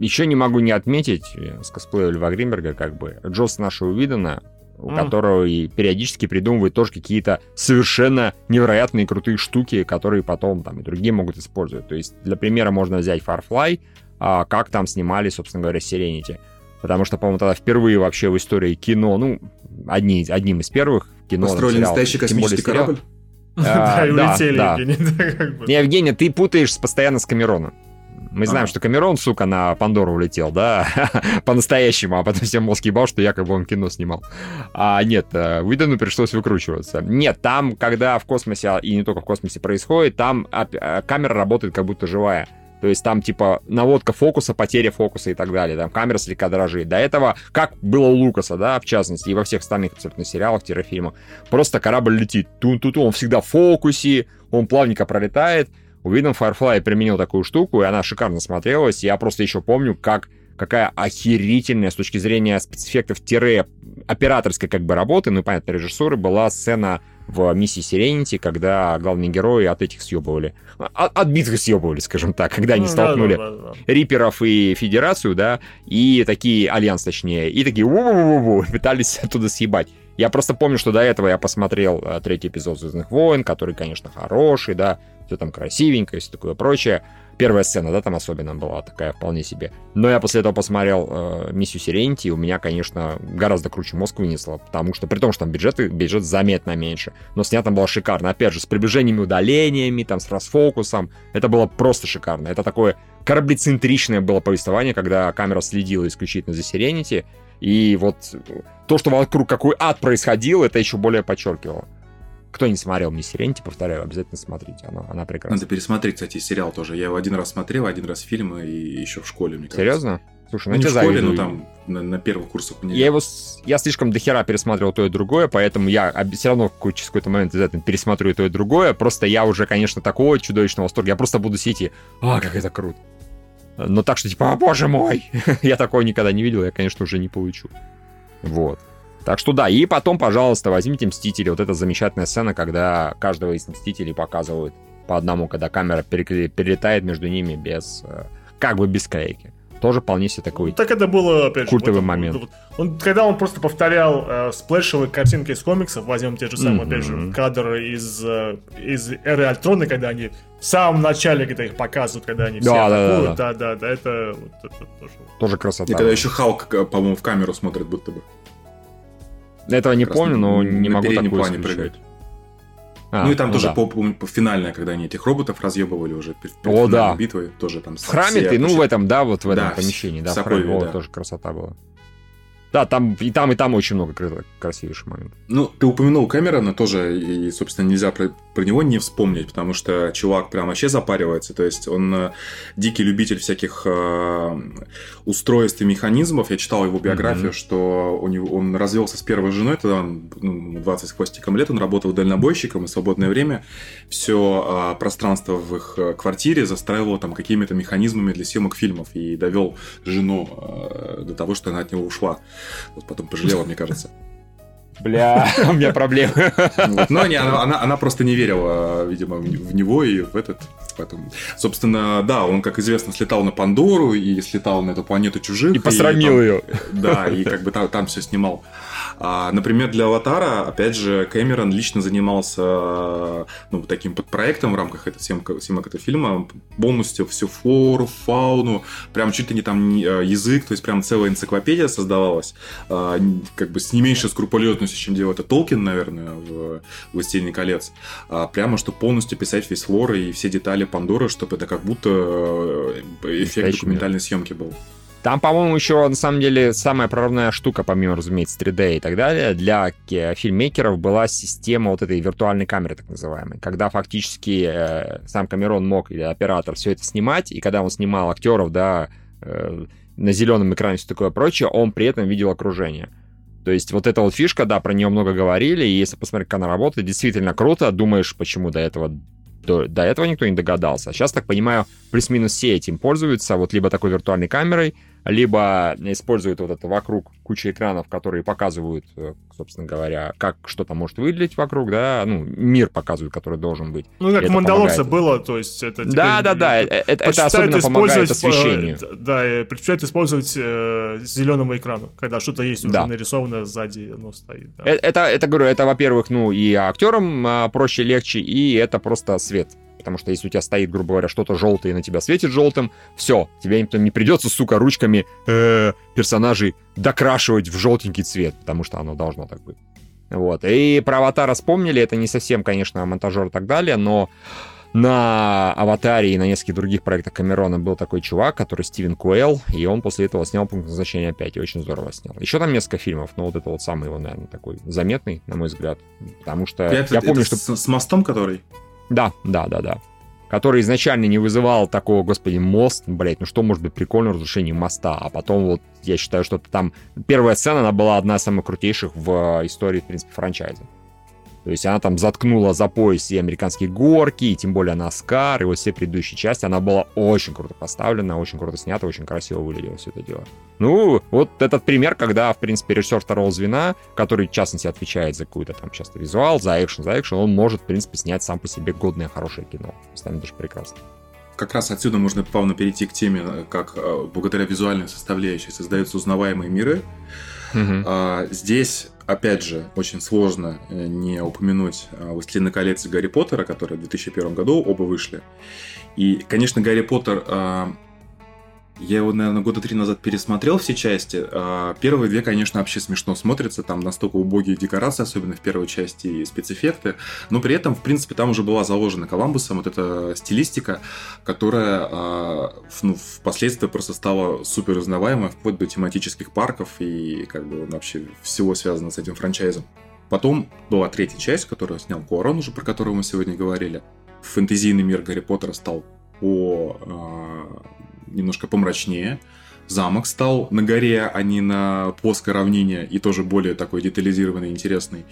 Еще не могу не отметить э, с косплея Льва Гримберга, как бы, Джос нашего Видана, у mm. которого и периодически придумывает тоже какие-то совершенно невероятные крутые штуки, которые потом там и другие могут использовать. То есть, для примера можно взять Farfly, а, как там снимали, собственно говоря, Serenity. Потому что, по-моему, тогда впервые вообще в истории кино, ну, одни, одним из первых кино... Построили настоящий космический корабль? [LAUGHS] Да, и улетели, [LAUGHS] Евгений. Евгений, ты путаешь постоянно с Камероном. Мы знаем, что Камерон, сука, на Пандору улетел, да, [LAUGHS] по-настоящему, а потом всем мозг ебал, что якобы он кино снимал. А нет, э, Уидону пришлось выкручиваться. Нет, там, когда в космосе, а, и не только в космосе происходит, там э, камера работает как будто живая. То есть там типа наводка фокуса, потеря фокуса и так далее. Там камера слегка дрожит. До этого, как было у Лукаса, да, в частности, и во всех остальных абсолютно сериалах, фильмах, просто корабль летит. Тун-ту-ту, он всегда в фокусе, он плавненько пролетает. Уидон в Firefly применил такую штуку, и она шикарно смотрелась. Я просто еще помню, как какая охерительная с точки зрения спецэффектов тире операторской как бы работы, ну и, понятно, режиссуры, была сцена в миссии Serenity, когда главные герои от этих съебывали. От, от битвы съебывали, скажем так, когда они ну, столкнули да, да, да, да. Риверов и Федерацию, да, и такие, Альянс точнее, и такие у [LAUGHS] пытались оттуда съебать. Я просто помню, что до этого я посмотрел э, третий эпизод «Звездных войн», который, конечно, хороший, да, все там красивенько и все такое прочее. Первая сцена, да, там особенно была такая вполне себе. Но я после этого посмотрел э, «Миссию Сиренити», и у меня, конечно, гораздо круче мозг вынесло, потому что, при том, что там бюджеты, бюджет заметно меньше, но снято было шикарно. Опять же, с приближениями, удалениями, там, с расфокусом. Это было просто шикарно. Это такое кораблецентричное было повествование, когда камера следила исключительно за Сиренити, и вот то, что вокруг какой ад происходил, это еще более подчеркивало. Кто не смотрел «Мне Сиренти», повторяю, обязательно смотрите, она, она прекрасна. Надо пересмотреть, кстати, сериал тоже. Я его один раз смотрел, один раз фильмы и еще в школе, мне кажется. Серьезно? Слушай, ну, ну не в школе, завидую. но там на, на первых курсах универа. Я его, я слишком дохера пересматривал то и другое, поэтому я все равно в какой-то, какой-то момент обязательно пересмотрю то и другое. Просто я уже, конечно, такого чудовищного восторга. Я просто буду сидеть и, а, как это круто. Но так что, типа, о боже мой, [LAUGHS] я такого никогда не видел, я, конечно, уже не получу. Вот. Так что да, и потом, пожалуйста, возьмите Мстители. Вот эта замечательная сцена, когда каждого из Мстителей показывают по одному, когда камера перелетает между ними без... Э, как бы без клейки тоже вполне себе такой Так это было, опять же, культовый этом, момент. Вот, он, когда он просто повторял э, сплэшевые картинки из комиксов, возьмем те же самые, mm-hmm. опять же, кадры из, э, из Эры Альтрона, когда они в самом начале, когда их показывают, когда они все да, атакуют, да, да, да, да, это, вот, это тоже... Тоже красота. И когда еще Халк, по-моему, в камеру смотрит будто бы. Этого не помню, но не могу такое плане прыгать. А, ну и там ну тоже да. по, финальное, когда они этих роботов разъебывали уже перед, перед О, да. битвой, тоже там... В храме ты, ну в этом, да, вот в этом да, помещении, да, в храме, да. тоже красота была. Да, там и там, и там очень много красивейших моментов. Ну, ты упомянул Кэмерона тоже, и, собственно, нельзя про, про него не вспомнить, потому что чувак прям вообще запаривается. То есть он э, дикий любитель всяких э, устройств и механизмов. Я читал его биографию, mm-hmm. что у него, он развелся с первой женой, тогда он ну, 20 с хвостиком лет, он работал дальнобойщиком, и в свободное время все э, пространство в их э, квартире застраивало там какими-то механизмами для съемок фильмов и довел жену э, до того, что она от него ушла. Вот потом пожалела, мне кажется. Бля, [LAUGHS] у меня проблемы. Но не, она, она, она просто не верила, видимо, в него и в этот. Поэтому, собственно, да, он, как известно, слетал на Пандору и слетал на эту планету чужих. И посрамил и, ее. Да, и как бы там, там все снимал. А, например, для «Аватара», опять же, Кэмерон лично занимался ну, таким подпроектом в рамках съемок этого фильма, полностью всю флору, фауну, прям чуть ли не там э, язык, то есть прям целая энциклопедия создавалась, а, как бы с не меньшей скрупулезностью, чем делал это Толкин, наверное, в «Властелине колец», а, прямо, чтобы полностью писать весь флор и все детали Пандоры, чтобы это как будто э, эффект документальной съемки был. Там, по-моему, еще, на самом деле, самая прорывная штука, помимо, разумеется, 3D и так далее, для фильммейкеров была система вот этой виртуальной камеры, так называемой, когда фактически э, сам Камерон мог, или оператор, все это снимать, и когда он снимал актеров, да, э, на зеленом экране все такое прочее, он при этом видел окружение. То есть вот эта вот фишка, да, про нее много говорили, и если посмотреть, как она работает, действительно круто. Думаешь, почему до этого до, до этого никто не догадался. Сейчас, так понимаю, плюс-минус все этим пользуются, вот либо такой виртуальной камерой, либо используют вот это вокруг куча экранов, которые показывают, э, собственно говоря, как что-то может выглядеть вокруг, да, ну, мир показывают, который должен быть. Ну, как в Мандалорце было, то есть это... Да, да, да, это, это особенно помогает освещению. Да, предпочитают использовать э, зеленому экрану, когда что-то есть уже да. нарисовано сзади, оно стоит. Да. Это, это, это, говорю, это, во-первых, ну, и актерам а, проще, легче, и это просто свет потому что если у тебя стоит, грубо говоря, что-то желтое и на тебя светит желтым, все, тебе не придется, сука, ручками э, персонажей докрашивать в желтенький цвет, потому что оно должно так быть. Вот. И про Аватара вспомнили, это не совсем, конечно, монтажер и так далее, но на «Аватаре» и на нескольких других проектах Камерона был такой чувак, который Стивен Куэлл, и он после этого снял «Пункт назначения 5», и очень здорово снял. Еще там несколько фильмов, но вот это вот самый его, наверное, такой заметный, на мой взгляд, потому что это, я помню, это что... С, с мостом который? Да, да, да, да. Который изначально не вызывал такого, господи, мост, блять, ну что может быть прикольно разрушение моста, а потом вот я считаю, что там первая сцена, она была одна из самых крутейших в истории, в принципе, франчайза. То есть она там заткнула за пояс и американские горки, и тем более на Оскар, и вот все предыдущие части. Она была очень круто поставлена, очень круто снята, очень красиво выглядело все это дело. Ну, вот этот пример, когда, в принципе, режиссер второго звена, который, в частности, отвечает за какую-то там часто визуал, за экшен, за экшен, он может, в принципе, снять сам по себе годное, хорошее кино. Станет даже прекрасно как раз отсюда можно плавно перейти к теме, как э, благодаря визуальной составляющей создаются узнаваемые миры. Угу. А, здесь опять же, очень сложно э, не упомянуть э, «Властелина колец» и «Гарри Поттера», которые в 2001 году оба вышли. И, конечно, «Гарри Поттер» э, я его, наверное, года три назад пересмотрел все части. А, первые две, конечно, вообще смешно смотрятся. Там настолько убогие декорации, особенно в первой части, и спецэффекты. Но при этом, в принципе, там уже была заложена Коламбусом вот эта стилистика, которая а, ну, впоследствии просто стала супер узнаваемой, вплоть до тематических парков и как бы вообще всего связано с этим франчайзом. Потом была третья часть, которую снял Куарон, уже про которую мы сегодня говорили. Фэнтезийный мир Гарри Поттера стал по а, немножко помрачнее. Замок стал на горе, а не на плоской равнине, и тоже более такой детализированный, интересный.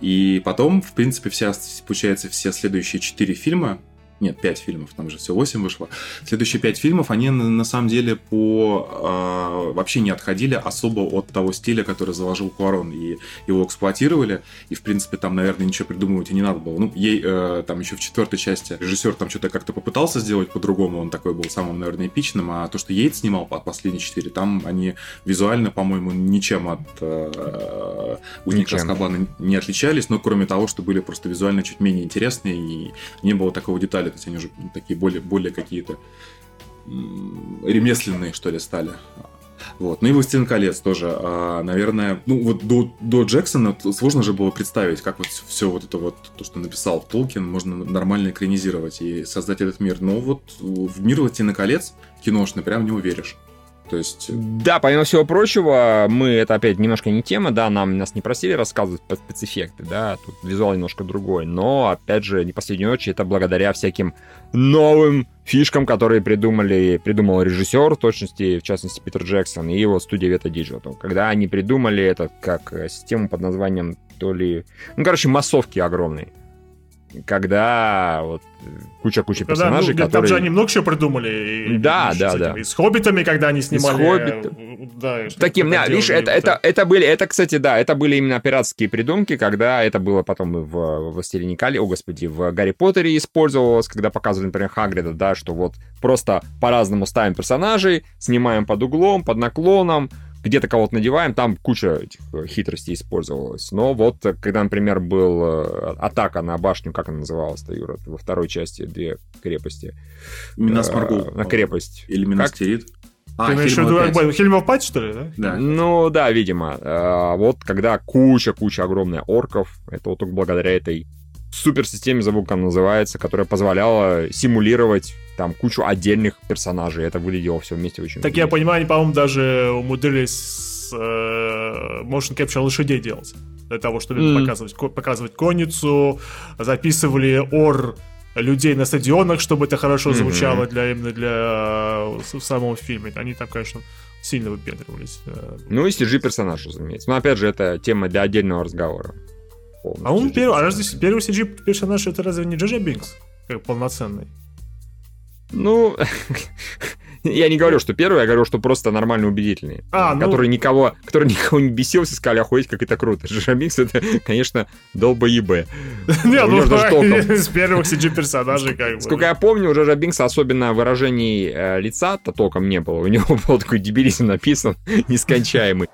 И потом, в принципе, вся, получается, все следующие четыре фильма, нет, 5 фильмов, там же все 8 вышло. Следующие 5 фильмов, они на самом деле по э, вообще не отходили особо от того стиля, который заложил Куарон, и его эксплуатировали, и в принципе там, наверное, ничего придумывать и не надо было. Ну, ей э, там еще в четвертой части режиссер там что-то как-то попытался сделать по-другому, он такой был самым, наверное, эпичным, а то, что Ейт снимал по последние 4, там они визуально, по-моему, ничем от э, Уника Аскабана не отличались, но кроме того, что были просто визуально чуть менее интересные, и не было такого детали то есть они уже такие более, более какие-то ремесленные, что ли, стали. Вот. Ну и «Властелин колец» тоже, а, наверное, ну вот до, до Джексона сложно же было представить, как вот все вот это вот, то, что написал Толкин, можно нормально экранизировать и создать этот мир. Но вот в мир «Властелина колец» киношный прям не уверишь. То есть... Да, помимо всего прочего, мы, это опять немножко не тема, да, нам нас не просили рассказывать про спецэффекты, да, тут визуал немножко другой, но, опять же, не последнюю очередь, это благодаря всяким новым фишкам, которые придумали, придумал режиссер, в точности, в частности, Питер Джексон и его студия Veta Digital. Когда они придумали это как систему под названием то ли... Ну, короче, массовки огромные когда вот куча-куча персонажей, ну, которые... Там же они много чего придумали. Да, и, да, да. И с Хоббитами, когда они снимали... С Хоббит... Да, Таким, да, видишь, это, это, это были, это, кстати, да, это были именно пиратские придумки, когда это было потом в «Властелине Кали», о, господи, в «Гарри Поттере» использовалось, когда показывали, например, Хагрида, да, что вот просто по-разному ставим персонажей, снимаем под углом, под наклоном, где-то кого-то надеваем, там куча этих э, хитростей использовалась. Но вот, э, когда, например, был э, атака на башню, как она называлась-то, Юра, во второй части две крепости. Минас Маргул. На крепость. Или Минастерит. А, Ты имеешь в виду Хельмов Пать, что ли, да? Да. Ну, да, видимо. Вот когда куча-куча огромная орков, это вот только благодаря этой суперсистеме, забыл, как она называется, которая позволяла симулировать там кучу отдельных персонажей. Это выглядело все вместе очень Так я понимаю, они, по-моему, даже умудрились э, motion capture лошадей делать. Для того, чтобы mm. показывать, показывать конницу, записывали ор людей на стадионах, чтобы это хорошо звучало mm-hmm. для именно для в самого фильма. Они там, конечно, сильно выпендривались. Ну и CG персонаж, разумеется. Но опять же, это тема для отдельного разговора. а он первый, а разве первый CG персонаж это разве не Джаджа Бинкс? Как полноценный? Ну, [LAUGHS] я не говорю, что первый, я говорю, что просто нормально убедительный. А, ну... Который никого, который никого не бесился, сказали, охуеть, как это круто. [LAUGHS] Жамикс это, конечно, долба еб. [LAUGHS] Не, ну, из первых CG персонажей как бы. Сколько я помню, у Бинкса особенно выражений э, лица-то толком не было. У него был такой дебилизм написан, нескончаемый.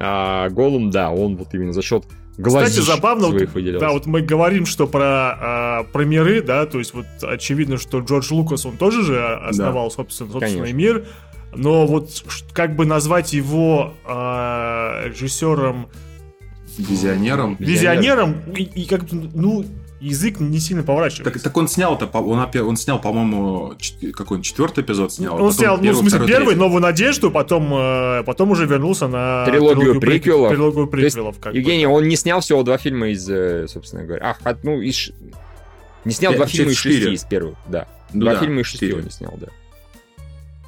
А Голум, да, он вот именно за счет Кстати, забавно, вот, да, вот мы говорим, что про, а, про миры, да, то есть вот очевидно, что Джордж Лукас, он тоже же основал да. собственно, собственный Конечно. мир, но вот как бы назвать его а, режиссером... Визионером. Визионером, и, и как ну, язык не сильно поворачивается. Так, так он снял-то, он, он снял, по-моему, какой-нибудь четвертый эпизод снял. Он снял, первый, ну, в смысле, второй, первый, третий. новую надежду, потом, э, потом уже вернулся на трилогию, трилогию приквелов. Трилогию приквелов как Евгений, бы. он не снял всего два фильма из, э, собственно говоря, ах, ну, из... Не снял 5, два фильма из шести из первых, да. Ну, два да, фильма из шести 4. он не снял, да.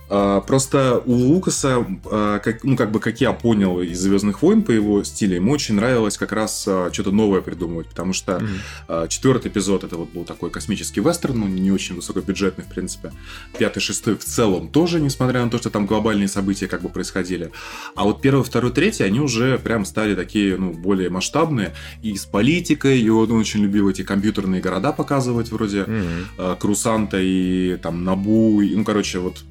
А, просто у Лукаса, а, как, ну, как бы, как я понял из Звездных войн по его стилю, ему очень нравилось как раз а, что-то новое придумывать, потому что mm-hmm. четвертый эпизод это вот был такой космический вестерн, ну, не очень высокобюджетный, в принципе. Пятый, шестой в целом тоже, несмотря на то, что там глобальные события как бы происходили. А вот первый, второй, третий, они уже прям стали такие, ну, более масштабные и с политикой, и он очень любил эти компьютерные города показывать, вроде mm-hmm. Крусанта и там Набу, и, ну, короче, вот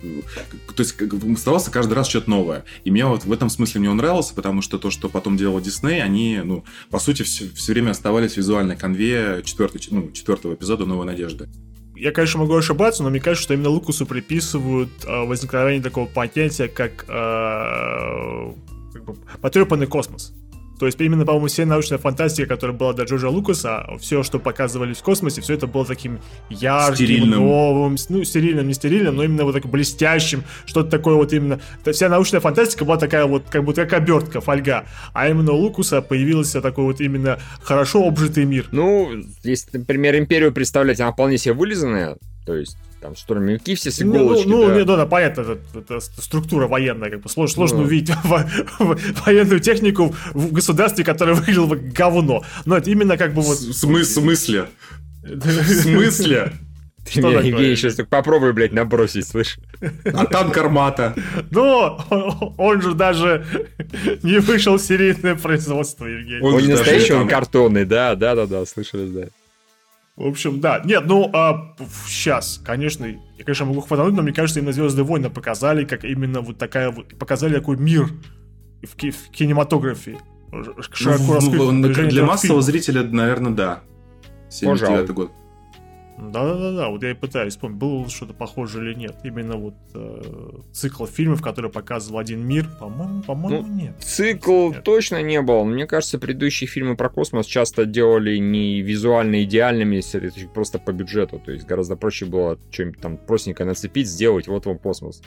то есть оставался каждый раз что-то новое. И мне вот в этом смысле мне он нравился, потому что то, что потом делал Дисней, они, ну, по сути, все, все время оставались в визуальной конве четвертой, ну, четвертого эпизода «Новой надежды». Я, конечно, могу ошибаться, но мне кажется, что именно Лукусу приписывают э, возникновение такого понятия, как, э, как бы потрепанный космос. То есть именно, по-моему, вся научная фантастика, которая была до Джорджа Лукаса, все, что показывали в космосе, все это было таким ярким, стерильным. новым, ну, стерильным, не стерильным, но именно вот так блестящим, что-то такое вот именно. Вся научная фантастика была такая вот, как будто как обертка, фольга. А именно у Лукуса появился такой вот именно хорошо обжитый мир. Ну, если, например, Империю представлять, она вполне себе вылизанная, то есть там штурмовики все с ну, иголочки. Ну, ну, да. ну да, да, понятно, это, это структура военная, как бы сложно, сложно ну. увидеть [LAUGHS] военную технику в государстве, которое выглядело как говно. Но это именно как бы вот... В смысле? В смысле? [LAUGHS] Ты меня, Евгений, сейчас так попробуй, блядь, набросить, слышь. А танк Армата? Ну, он же даже не вышел в серийное производство, Евгений. Он, он не настоящий, он картонный, да, да, да, да, слышали, да. В общем, да. Нет, ну, а, сейчас, конечно, я, конечно, могу хватануть, но мне кажется, именно Звезды войны показали, как именно вот такая вот, показали такой мир в, ки- в кинематографии. Широко ну, для массового зрителя, наверное, да. 79 год. Да-да-да, вот я и пытаюсь вспомнить, было что-то похоже или нет. Именно вот э, цикл фильмов, который показывал один мир, по-моему, по-моему, ну, нет. Цикл нет. точно не был. Мне кажется, предыдущие фильмы про космос часто делали не визуально идеальными, просто по бюджету. То есть гораздо проще было что-нибудь там простенькое нацепить, сделать, вот вам космос.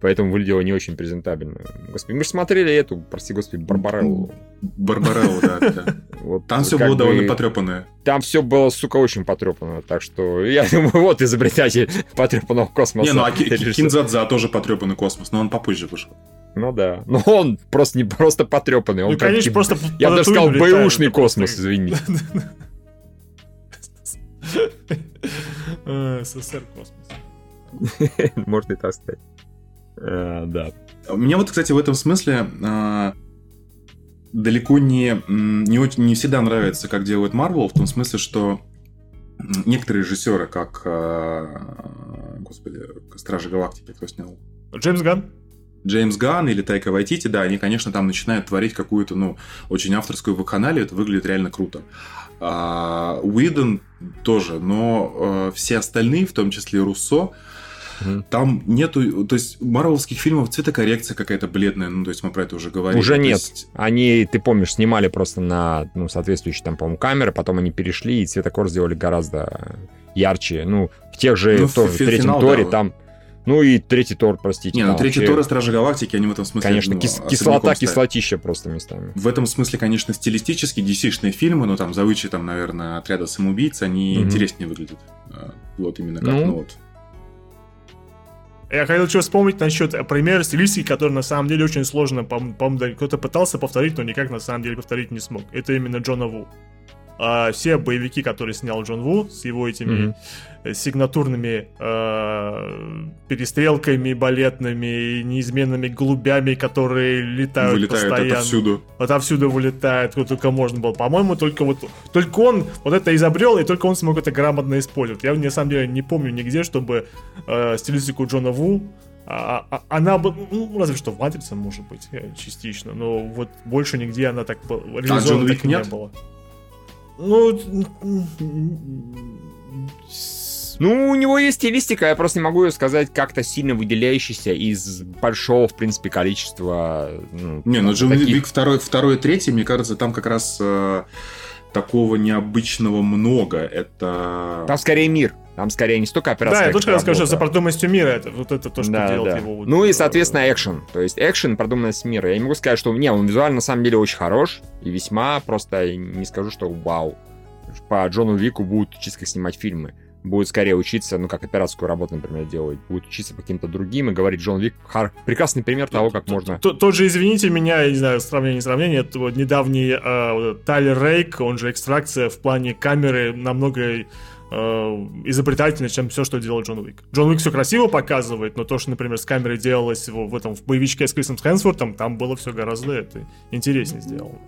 Поэтому выглядело не очень презентабельно. Господи, мы же смотрели эту, прости господи, Барбареллу. Барбареллу, да. Вот, там все было довольно потрепанное. Там все было, сука, очень потрепано. Так что я думаю, вот изобретатель потрепанного космоса. Не, ну а Кинзадза тоже потрепанный космос, но он попозже вышел. Ну да. Но он просто не просто потрепанный. Он ну, конечно, просто Я бы даже сказал, бэушный космос, извини. [LAUGHS] СССР космос. Можно и так сказать. Э, да. Мне вот, кстати, в этом смысле э, далеко не, не, очень, не всегда нравится, как делают Marvel, в том смысле, что некоторые режиссеры, как, э, господи, Стражи Галактики, кто снял? Джеймс Ганн. Джеймс Ганн или Тайка Вайтити, да, они, конечно, там начинают творить какую-то, ну, очень авторскую вакханалию, это выглядит реально круто. А, Уидон тоже, но э, все остальные, в том числе Руссо, Угу. Там нету, то есть марвелских фильмов цветокоррекция какая-то бледная, ну то есть мы про это уже говорили. Уже нет. Есть... Они, ты помнишь, снимали просто на ну, соответствующие там, по-моему, камеры, потом они перешли и цветокор сделали гораздо ярче. Ну, в тех же, ну, в, в третьем финал, Торе да. там Ну и третий Тор, простите. Не, ну третий Тор и Стражи Галактики, они в этом смысле... Конечно, ну, кис- кислота, стоят. кислотища просто местами. В этом смысле, конечно, стилистически DC-шные фильмы, но там за вычетом, наверное, отряда самоубийц, они Мгм. интереснее выглядят. А, Вот именно как, Ну. ну вот. Я хотел еще вспомнить насчет э, примера стилистики, который на самом деле очень сложно, по- по-моему, да, кто-то пытался повторить, но никак на самом деле повторить не смог. Это именно Джона Ву. А все боевики, которые снял Джон Ву с его этими э, сигнатурными э, перестрелками балетными, неизменными голубями, которые летают Вылетает постоянно. отовсюду. Отовсюду вылетает, кто только можно было. По-моему, только вот только он вот это изобрел, и только он смог это грамотно использовать. Я на самом деле не помню нигде, чтобы э, стилистику Джона Ву а- а- она бы, ну, разве что в Матрице, может быть, э, частично, но вот больше нигде она так реализована Джон так и не нет? было. Ну, Ну, у него есть стилистика, я просто не могу ее сказать как-то сильно выделяющейся из большого, в принципе, количества. Ну, Не, ну Джон таких- Уик второй, второй и третий, мне кажется, там как раз э, такого необычного много. Это... Там скорее мир. Там скорее не столько операция. Да, я тоже хотел сказать, что за продуманностью мира это вот это то, что Да, делает да. его. вот, Ну и, соответственно, экшен. То есть экшен, продуманность мира. Я не могу сказать, что... Не, он визуально на самом деле очень хорош. И весьма просто не скажу, что вау. По Джону Вику будут как снимать фильмы. Будет скорее учиться, ну, как операторскую работу, например, делать. Будет учиться по каким-то другим и говорить, Джон Вик хар... прекрасный пример того, как можно... Тот же, извините меня, я не знаю, сравнение, не сравнение, это вот недавний э, Тайлер Рейк, он же экстракция в плане камеры намного э, изобретательнее, чем все, что делал Джон Уик. Джон Уик все красиво показывает, но то, что, например, с камерой делалось в, в этом в боевичке с Крисом Хэнсвортом, там было все гораздо это интереснее сделано.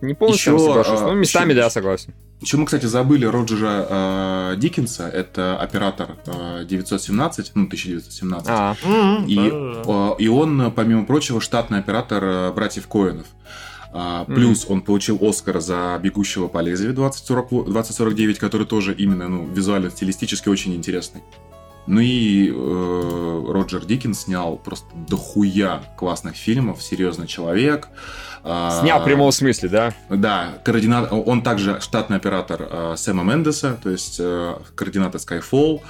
Не полностью Еще, соглашусь. а, Ну, местами, еще- да, согласен. Еще мы, кстати, забыли Роджера э, Диккенса, это оператор э, 917, ну, 1917. А, Мгм, И, э, и он, э, помимо прочего, штатный оператор э, братьев Коэнов. А, Плюс он получил Оскар за «Бегущего по лезвию» 2040 2049, который тоже именно ну, визуально, стилистически очень интересный. Ну и э, Роджер Диккенс снял просто дохуя классных фильмов, «Серьезный человек». а, снял в прямом смысле, да? Да, координат... он также штатный оператор э, Сэма Мендеса, то есть э, координатор Skyfall.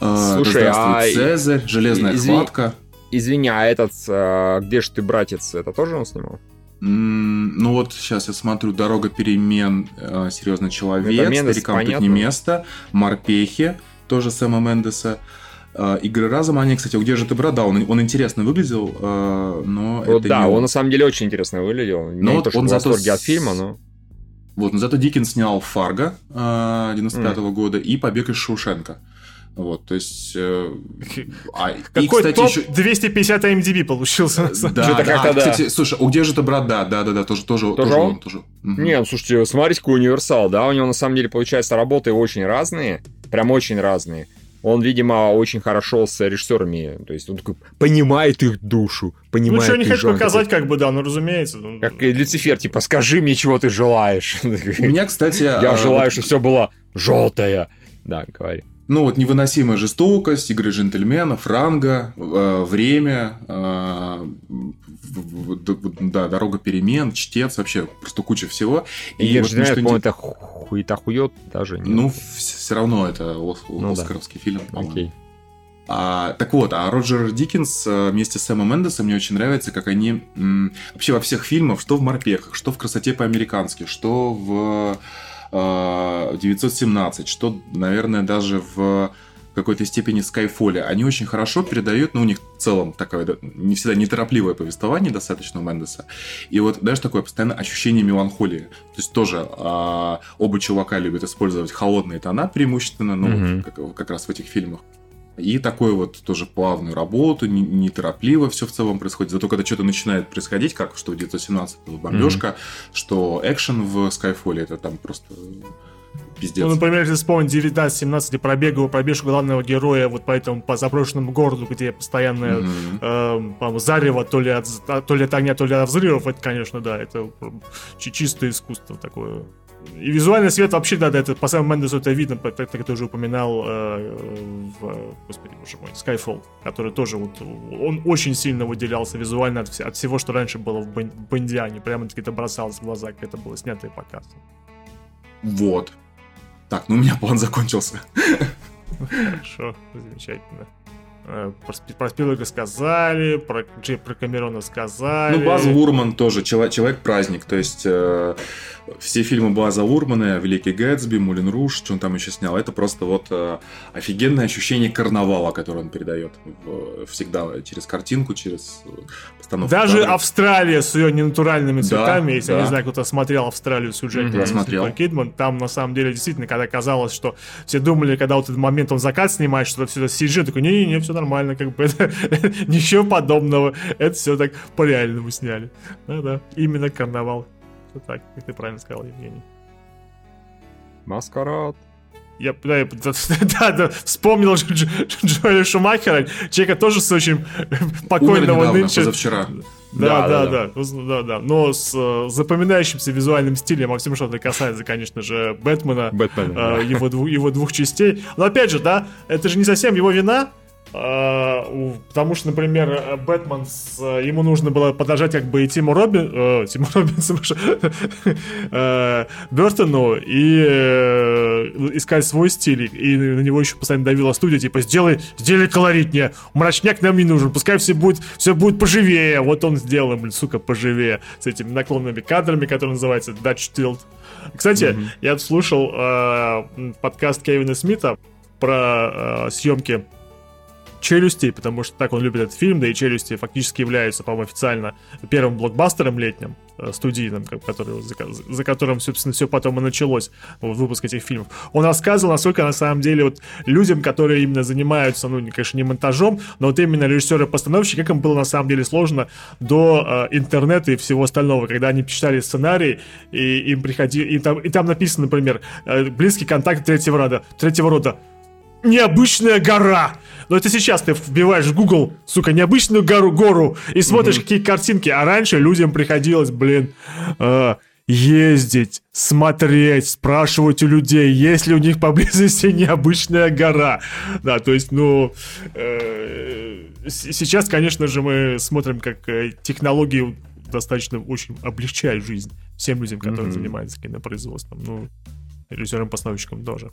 э, Слушай, «Да здравствует а- Цезарь, Железная Извини- хватка. Извини, а этот, где же ты, братец, это тоже он снимал? Ну вот сейчас я смотрю «Дорога перемен», «Серьезный человек», «Старикам тут не место», «Морпехи», тоже Сэма Мендеса. Э, «Игры разума», они, кстати, «Где же ты, брат?» Да, он, он интересно выглядел, э, но Вот это да, не он на самом деле очень интересно выглядел. Ну не вот то, что он в зато восторге от фильма, но... Вот, но зато Диккен снял «Фарго» э, 95 года и «Побег из Шоушенка». Вот, то есть... э, а, и, [LAUGHS] Какой кстати, топ еще- 250 MDB получился. самом Да, [LAUGHS] да, а, да. кстати, слушай, у где же ты, брат, да, да, да, да, тоже, тоже, Тоже тоже он? он, тоже. Мгм. Не, ну слушайте, смотрите, какой универсал, да, у него на самом деле, получается, работы очень разные, прям очень разные. Он, видимо, очень хорошо с режиссерами, то есть он такой понимает их душу, Ну, понимает что не хочу жанр. показать, как бы, да, ну, разумеется. ну, Как и Люцифер, типа, скажи мне, чего ты желаешь. У меня, кстати... Я а, желаю, чтобы все было желтое. Да, говори. Ну, вот невыносимая жестокость, игры джентльменов, ранга, э, время, э, да, дорога перемен, чтец, вообще просто куча всего. И, И вот по-моему, не- это хуета хует даже. нет? Ну, все равно это ос- Ну да. оскаровский фильм, по-моему. окей. А, так вот, а Роджер Диккенс э, вместе с Сэмом Мендесом мне очень нравится, как они м, вообще во всех фильмах, что в «Морпехах», что в «Красоте по-американски», что в 917, что, наверное, даже в какой-то степени Скайфоле, они очень хорошо передают, ну, у них в целом такое, не всегда неторопливое повествование достаточно у Мендеса, и вот даже такое постоянное ощущение меланхолии. То есть тоже а, оба чувака любят использовать холодные тона преимущественно, ну, Мгм. как, как раз в этих фильмах. И такую вот тоже плавную работу, не- неторопливо все в целом происходит. Зато когда что-то начинает происходить, как что в 917 была бомбежка, что экшен в Skyfall это там просто пиздец. Ну, например, если вспомнить 19-17 и пробегу, пробежку главного героя вот по этому по заброшенному городу, где постоянно Мгм. эм, по-моему, зарево то ли, от, то ли от огня, то ли от взрывов, это, конечно, да, это чи- чистое искусство такое. И визуальный свет вообще, да, да, это по самому Мендесу это видно, так как ты уже упоминал э, в, господи, боже мой, Skyfall, который тоже вот, он очень сильно выделялся визуально от, от всего, что раньше было в Бондиане, прямо-таки это бросалось в глаза, как это было снято и показано. Вот. Так, ну у меня план закончился. [LAUGHS] Хорошо, замечательно. Э, про, про Спилберга сказали, про, про Камерона сказали. Ну, Баз Лурман тоже, Человек-праздник. То есть, э, все фильмы База Лурмана, Великий Гэтсби, Мулин Руш, что он там еще снял, это просто вот э, офигенное ощущение карнавала, которое он передает в, всегда через картинку, через постановку. Даже кадров. Австралия с ее ненатуральными цветами, да, если да. я не знаю, кто-то смотрел Австралию сюжет mm-hmm. смотрел. Кидман, там на самом деле действительно, когда казалось, что все думали, когда вот этот момент он закат снимает, что это все это CG, такой, не-не-не, все нормально, как бы [LAUGHS] это ничего подобного. Это все так по-реальному сняли. Да-да, именно карнавал. Все так, как ты правильно сказал, Евгений. Маскарад. Я, да, я да, [LAUGHS] да, вспомнил Дж, Джоэля Шумахера, человека тоже с очень [LAUGHS] покойного недавно, нынче. позавчера. Да, да, да, да, да, да. Но с э, запоминающимся визуальным стилем, во всем, что это касается, конечно же, Бэтмена, Бэтмена э, его, его двух частей. Но опять же, да, это же не совсем его вина, потому что, например, Бэтмен, с, ему нужно было подожать как бы и Тиму, Робин, uh, Тиму [LAUGHS] Робинсу, uh, Бертону и uh, искать свой стиль. И на него еще постоянно давила студия, типа, сделай, сделай колоритнее, мрачняк нам не нужен, пускай все будет, все будет поживее. Вот он сделал, блин, сука, поживее, с этими наклонными кадрами, которые называются Dutch Tilt. Кстати, mm-hmm. я слушал uh, подкаст Кевина Смита про uh, съемки челюсти, потому что так он любит этот фильм, да и челюсти фактически являются, по-моему, официально первым блокбастером летним, э, студийным, который, за, за которым, собственно, все потом и началось, вот, выпуск этих фильмов. Он рассказывал, насколько на самом деле вот людям, которые именно занимаются, ну, конечно, не монтажом, но вот именно режиссеры-постановщики, как им было на самом деле сложно до э, интернета и всего остального, когда они читали сценарий, и им приходили, и там, и там написано, например, э, близкий контакт третьего рода, третьего рода, необычная гора. Но это сейчас ты вбиваешь в Google, сука, необычную гору, гору и смотришь, mm-hmm. какие картинки. А раньше людям приходилось, блин, э, ездить, смотреть, спрашивать у людей, есть ли у них поблизости [LAUGHS] необычная гора. Да, то есть, ну, э, сейчас, конечно же, мы смотрим, как э, технологии достаточно очень облегчают жизнь всем людям, которые mm-hmm. занимаются кинопроизводством. Ну, режиссерам-постановщикам тоже.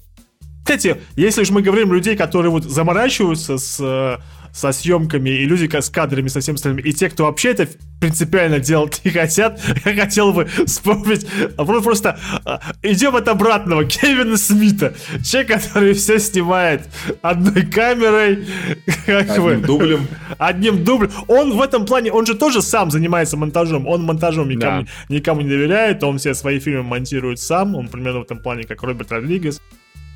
Кстати, если же мы говорим людей, которые вот заморачиваются с, э, со съемками, и люди с кадрами, со всем остальным, и те, кто вообще это принципиально делать не хотят, [LAUGHS] я хотел бы вспомнить а просто а, идем от обратного Кевина Смита, человек, который все снимает одной камерой, [LAUGHS] как одним бы, дублем, одним дублем. Он в этом плане, он же тоже сам занимается монтажом, он монтажом никому, да. никому не доверяет, он все свои фильмы монтирует сам, он примерно в этом плане как Роберт Родригес.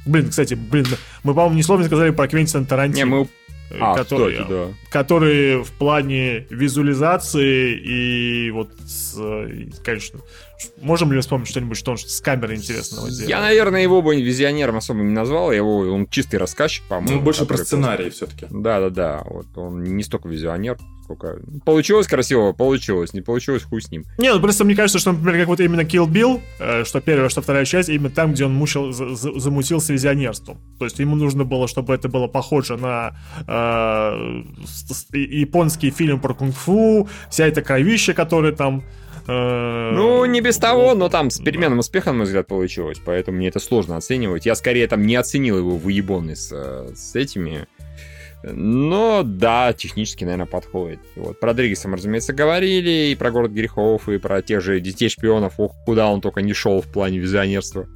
Блин, кстати, блин, мы, по-моему, ни слова не сказали про Квентина Тарантино. Не, мы а, который, кстати, да. который в плане визуализации и вот, с, конечно, можем ли мы вспомнить что-нибудь, что он с камерой интересного делал? Я, наверное, его бы визионером особо не назвал, его, он чистый рассказчик, по-моему. Ну, больше про сценарий все-таки. Да-да-да, вот он не столько визионер, сколько... Получилось красиво, получилось, не получилось, хуй с ним. Не, ну просто мне кажется, что, например, как вот именно Kill Bill, э, что первая, что вторая часть, именно там, где он мучил, за, за, замутился визионерством. То есть ему нужно было, чтобы это было похоже на э, японский фильм про кунг-фу, вся эта кровища, которая там ну, не без того, но там с переменным успехом, на мой взгляд, получилось. Поэтому мне это сложно оценивать. Я скорее там не оценил его выебоны с, э, с этими но да, технически, наверное, подходит. Вот. Про Дригиса мы, разумеется, говорили, и про город грехов, и про тех же детей шпионов, ох, куда он только не шел в плане визионерства.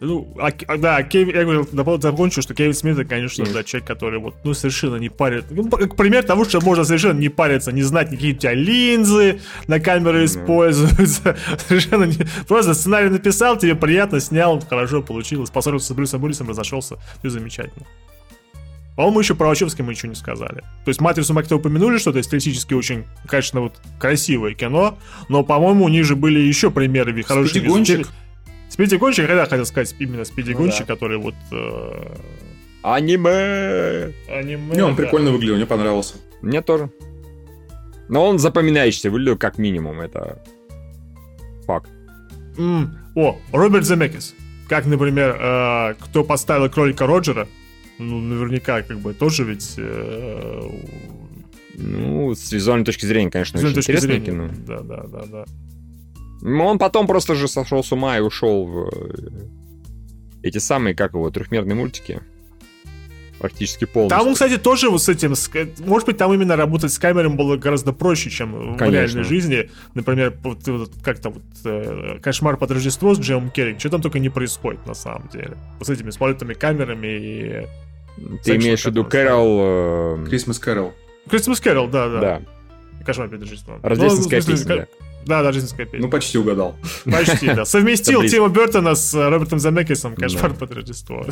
Ну, а, а да, Кевин, я говорил, закончу, что Кевин Смит, это, конечно, да, человек, который вот, ну, совершенно не парит. Ну, как пример того, что можно совершенно не париться, не знать, какие у тебя линзы на камеру используются. [LAUGHS] Совершенно не... Просто сценарий написал, тебе приятно, снял, хорошо получилось. Поссорился с Брюсом Уиллисом, разошелся, все замечательно. По-моему, еще про Вачовски мы ничего не сказали. То есть «Матрицу» мы как-то упомянули, что это стилистически очень, конечно, вот красивое кино, но, по-моему, у них же были еще примеры хороших... Спиди-гонщик? Спиди-гонщик, когда хотел сказать именно Спиди-гонщик, ну, да. который вот... Э... Аниме! Аниме, Не, он да. прикольно выглядел, мне понравился. Мне тоже. Но он запоминающийся выглядел как минимум, это факт. Mm. О, Роберт Земекис. Как, например, э, кто поставил кролика Роджера, ну, наверняка, как бы, тоже ведь... Э, ну, с визуальной точки зрения, конечно, очень интересное зрения. кино. Да, да, да, да. Ну, он потом просто же сошел с ума и ушел в э, эти самые, как его, трехмерные мультики. практически полностью. Там, кстати, тоже вот с этим, может быть, там именно работать с камерами было гораздо проще, чем в Конечно. реальной жизни. Например, вот, вот как-то вот э, «Кошмар под Рождество» с Джемом Керри, что там только не происходит на самом деле. Вот с этими смолетыми камерами и... Ты имеешь в виду Кэрол... Крисмас Кэрол. Christmas Carol, да, да. Да, «Кошмар перед Рождеством». рождественская Ну, в песня, да. Да, да, рождественская песня. Ну, почти угадал. Почти, да. [LAUGHS] Совместил. Тима Бертона с э, Робертом Замекисом «Кошмар под Рождество».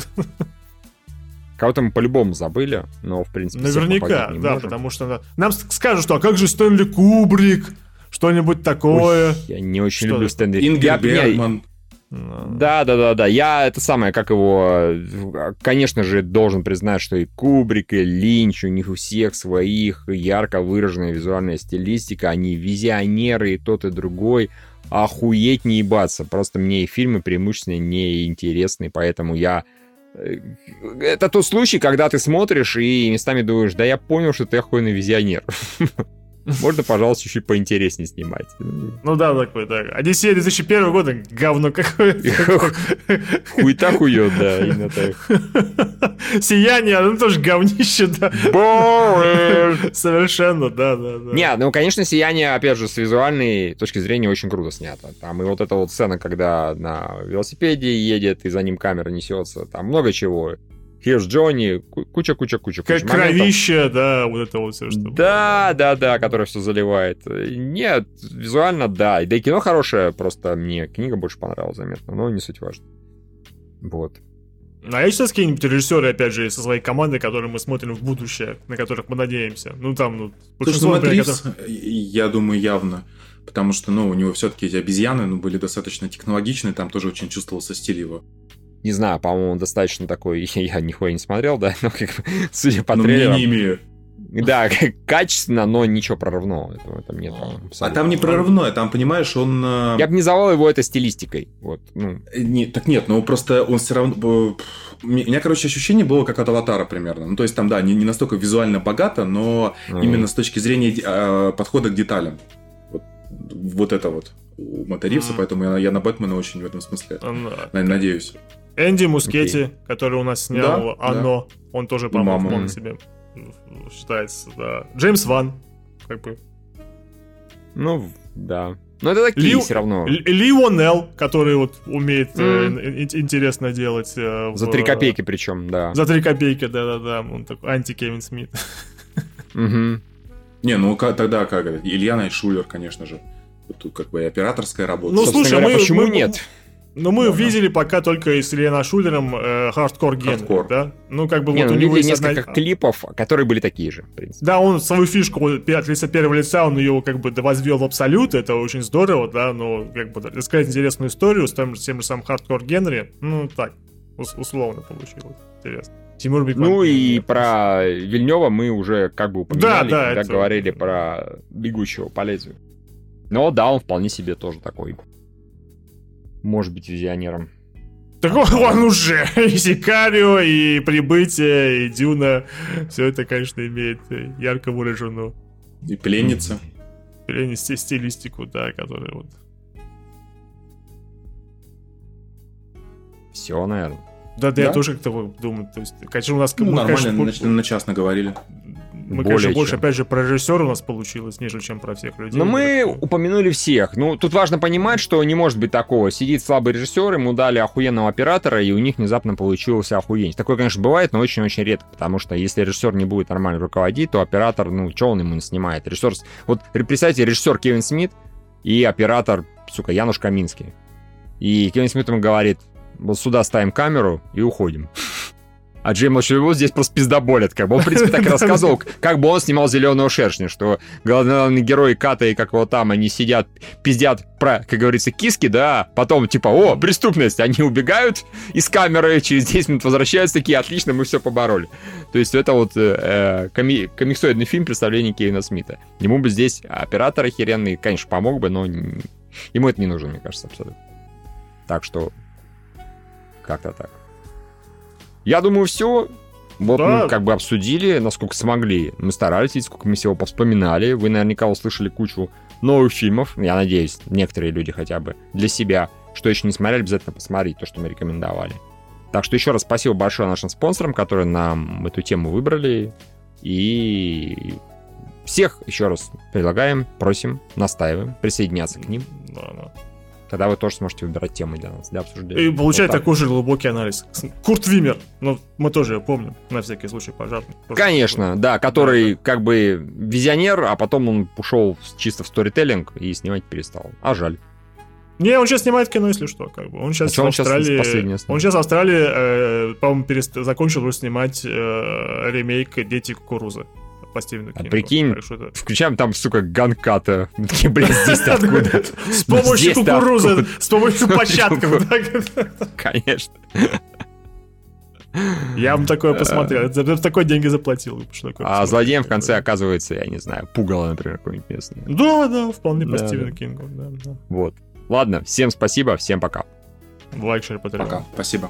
Кого-то мы по-любому забыли, но, в принципе, Наверняка, да, можем. потому что на- нам скажут, что а как же Стэнли Кубрик? Что-нибудь такое. Ой, я не очень Что люблю? Стэнли. Ингер Бергман. Да, да, да, да. Я это самое, как его, конечно же, должен признать, что и Кубрик, и Линч, у них у всех своих ярко выраженная визуальная стилистика, они визионеры, и тот, и другой. Охуеть не ебаться. Просто мне их фильмы преимущественно неинтересны, поэтому я... э, Это тот случай, когда ты смотришь и местами думаешь, да я понял, что ты охуенный визионер. [LAUGHS] Можно, пожалуйста, чуть поинтереснее снимать. Ну да, такой, да. Одиссея 2001 года, говно какое-то. [LAUGHS] Хуета хует, да, именно так. [LAUGHS] Сияние, оно тоже говнище, да. [LAUGHS] Совершенно, да, да, да. Не, ну, конечно, «Сияние», опять же, с визуальной точки зрения очень круто снято. Там и вот эта вот сцена, когда на велосипеде едет, и за ним камера несется, там много чего. Here's Джонни, ку- куча-куча-куча. Как кровище, да, вот это вот все, что... Да, да, да, которое все заливает. Нет, визуально, да. Да и кино хорошее, просто мне книга больше понравилась заметно, но не суть важно. Вот. А есть сейчас какие-нибудь режиссеры, опять же, со своей командой, которые мы смотрим в будущее, на которых мы надеемся? Ну, там, ну, Слушай, большинство, ну, например, Матрикс, я думаю, явно. Потому что, ну, у него все-таки эти обезьяны, ну, были достаточно технологичные, там тоже очень чувствовался стиль его. Не знаю, по-моему, он достаточно такой, [LAUGHS] я нихуя не смотрел, да, но как бы, судя по Но трейлерам, имею. Да, [LAUGHS] качественно, но ничего прорывного. Этого там нет. А абсолютно. там не прорывное, там, понимаешь, он... э, Я бы не называл его это стилистикой. Вот, ну, Не, так нет, но просто он все равно... э, У меня, короче, ощущение было как от аватара примерно. Ну, то есть там, да, не, не настолько визуально богато, но ну, именно с точки зрения э, подхода к деталям. Вот, вот это вот у Мэтта Ривза, Мгм. поэтому я, я на Бэтмена очень в этом смысле на- надеюсь. Энди Мускетти, который у нас снял Да, «Оно», он тоже, по-моему, вполне себе считается, да. Джеймс Ван, как бы. ну, да. Но это такие Лил- все равно. Л- Ли Уоннелл, который вот умеет э, ин- ин- интересно делать. э, За в- три копейки причем, да. За три копейки, да-да-да. Он такой анти-Кевин Смит. Мгм. Не, ну ка- тогда как это? Илья Найшулер, конечно же. Вот тут как бы и операторская работа. Ну, Собственно слушай, говоря, мы- почему мы- нет? Но мы Да. видели пока только с Ильей Найшулером э, хардкор Хардкор. да? Ну, как бы Не, вот ну, у него есть одна- несколько клипов, которые были такие же, в принципе. Да, он свою фишку от лица первого лица, он ее как бы возвел в абсолют, это очень здорово, да, но как бы рассказать интересную историю с тем, с тем же самым хардкор Генри, ну так, ус- условно получилось. Интересно. Тимур Бекман. Ну и про Вильнева мы уже как бы упоминали, Да, да, когда это- говорили про бегущего по лезвию. Но да, он вполне себе тоже такой. Может быть визионером. Так он, он уже [LAUGHS] и Сикарио, и Прибытие, и Дюна, все это, конечно, имеет ярко выраженную И пленница. сти- стилистику, да, которая вот... Все, наверное. Да, да, я Да? тоже как-то думаю, то есть, конечно, у нас... Ну, мы, нормально, конечно, на, на час наговорили. Мы, Более конечно, больше, чем. опять же, про режиссера у нас получилось, нежели чем про всех людей. Но мы Поэтому- упомянули всех. Ну, тут важно понимать, что не может быть такого. Сидит слабый режиссер, ему дали охуенного оператора, и у них внезапно получился охуенец. Такое, конечно, бывает, но очень-очень редко, потому что если режиссер не будет нормально руководить, то оператор, ну, что он ему не снимает? Режиссер... Вот представьте, режиссер Кевин Смит и оператор, сука, Януш Каминский. И Кевин Смит ему говорит, вот сюда ставим камеру и уходим. А Джей его здесь просто пиздоболят, как бы. Он, в принципе, так и [LAUGHS] рассказывал, как бы он снимал «Зеленого шершня», что главные герои Ката и как его там, они сидят, пиздят про, как говорится, киски, да, потом типа, о, преступность, они убегают из камеры, через 10 минут возвращаются, такие, отлично, мы все побороли. То есть это вот э, коми- комиксоидный фильм представление Кевина Смита. Ему бы здесь оператор охеренный, конечно, помог бы, но ему это не нужно, мне кажется, абсолютно. Так что как-то так. Я думаю, все. Вот Да. мы как бы обсудили, насколько смогли. Мы старались, сколько мы всего повспоминали. Вы наверняка услышали кучу новых фильмов. Я надеюсь, некоторые люди хотя бы для себя, что еще не смотрели, обязательно посмотреть то, что мы рекомендовали. Так что еще раз спасибо большое нашим спонсорам, которые нам эту тему выбрали. И всех еще раз предлагаем, просим, настаиваем присоединяться к ним. Да, да. Тогда вы тоже сможете выбирать темы для нас, для обсуждения. И получать Вот так. такой же глубокий анализ. Курт Вимер, ну, мы тоже его помним, на всякий случай пожарный. Конечно, да, который как бы визионер, а потом он ушел чисто в сторителлинг и снимать перестал. А жаль. Не, он сейчас снимает кино, если что, как бы. Он сейчас А в он Австралии... последнее снимает? он сейчас в Австралии, э, по-моему, перест- закончил уже снимать э, ремейк «Дети кукурузы» по Стивену А Кингу. прикинь, Так Включаем там, сука, ганката. [LAUGHS] Такие, блин, здесь-то откуда? С помощью кукурузы, с помощью початков. [LAUGHS] Конечно. Я бы такое посмотрел. За за такой деньги заплатил. А злодеем в конце оказывается, я не знаю, пугало, например, какое-нибудь местное. Да, да, вполне по Стивену. Кингу. Вот. Ладно, всем спасибо, всем пока. Лайк, шер. Пока. Спасибо.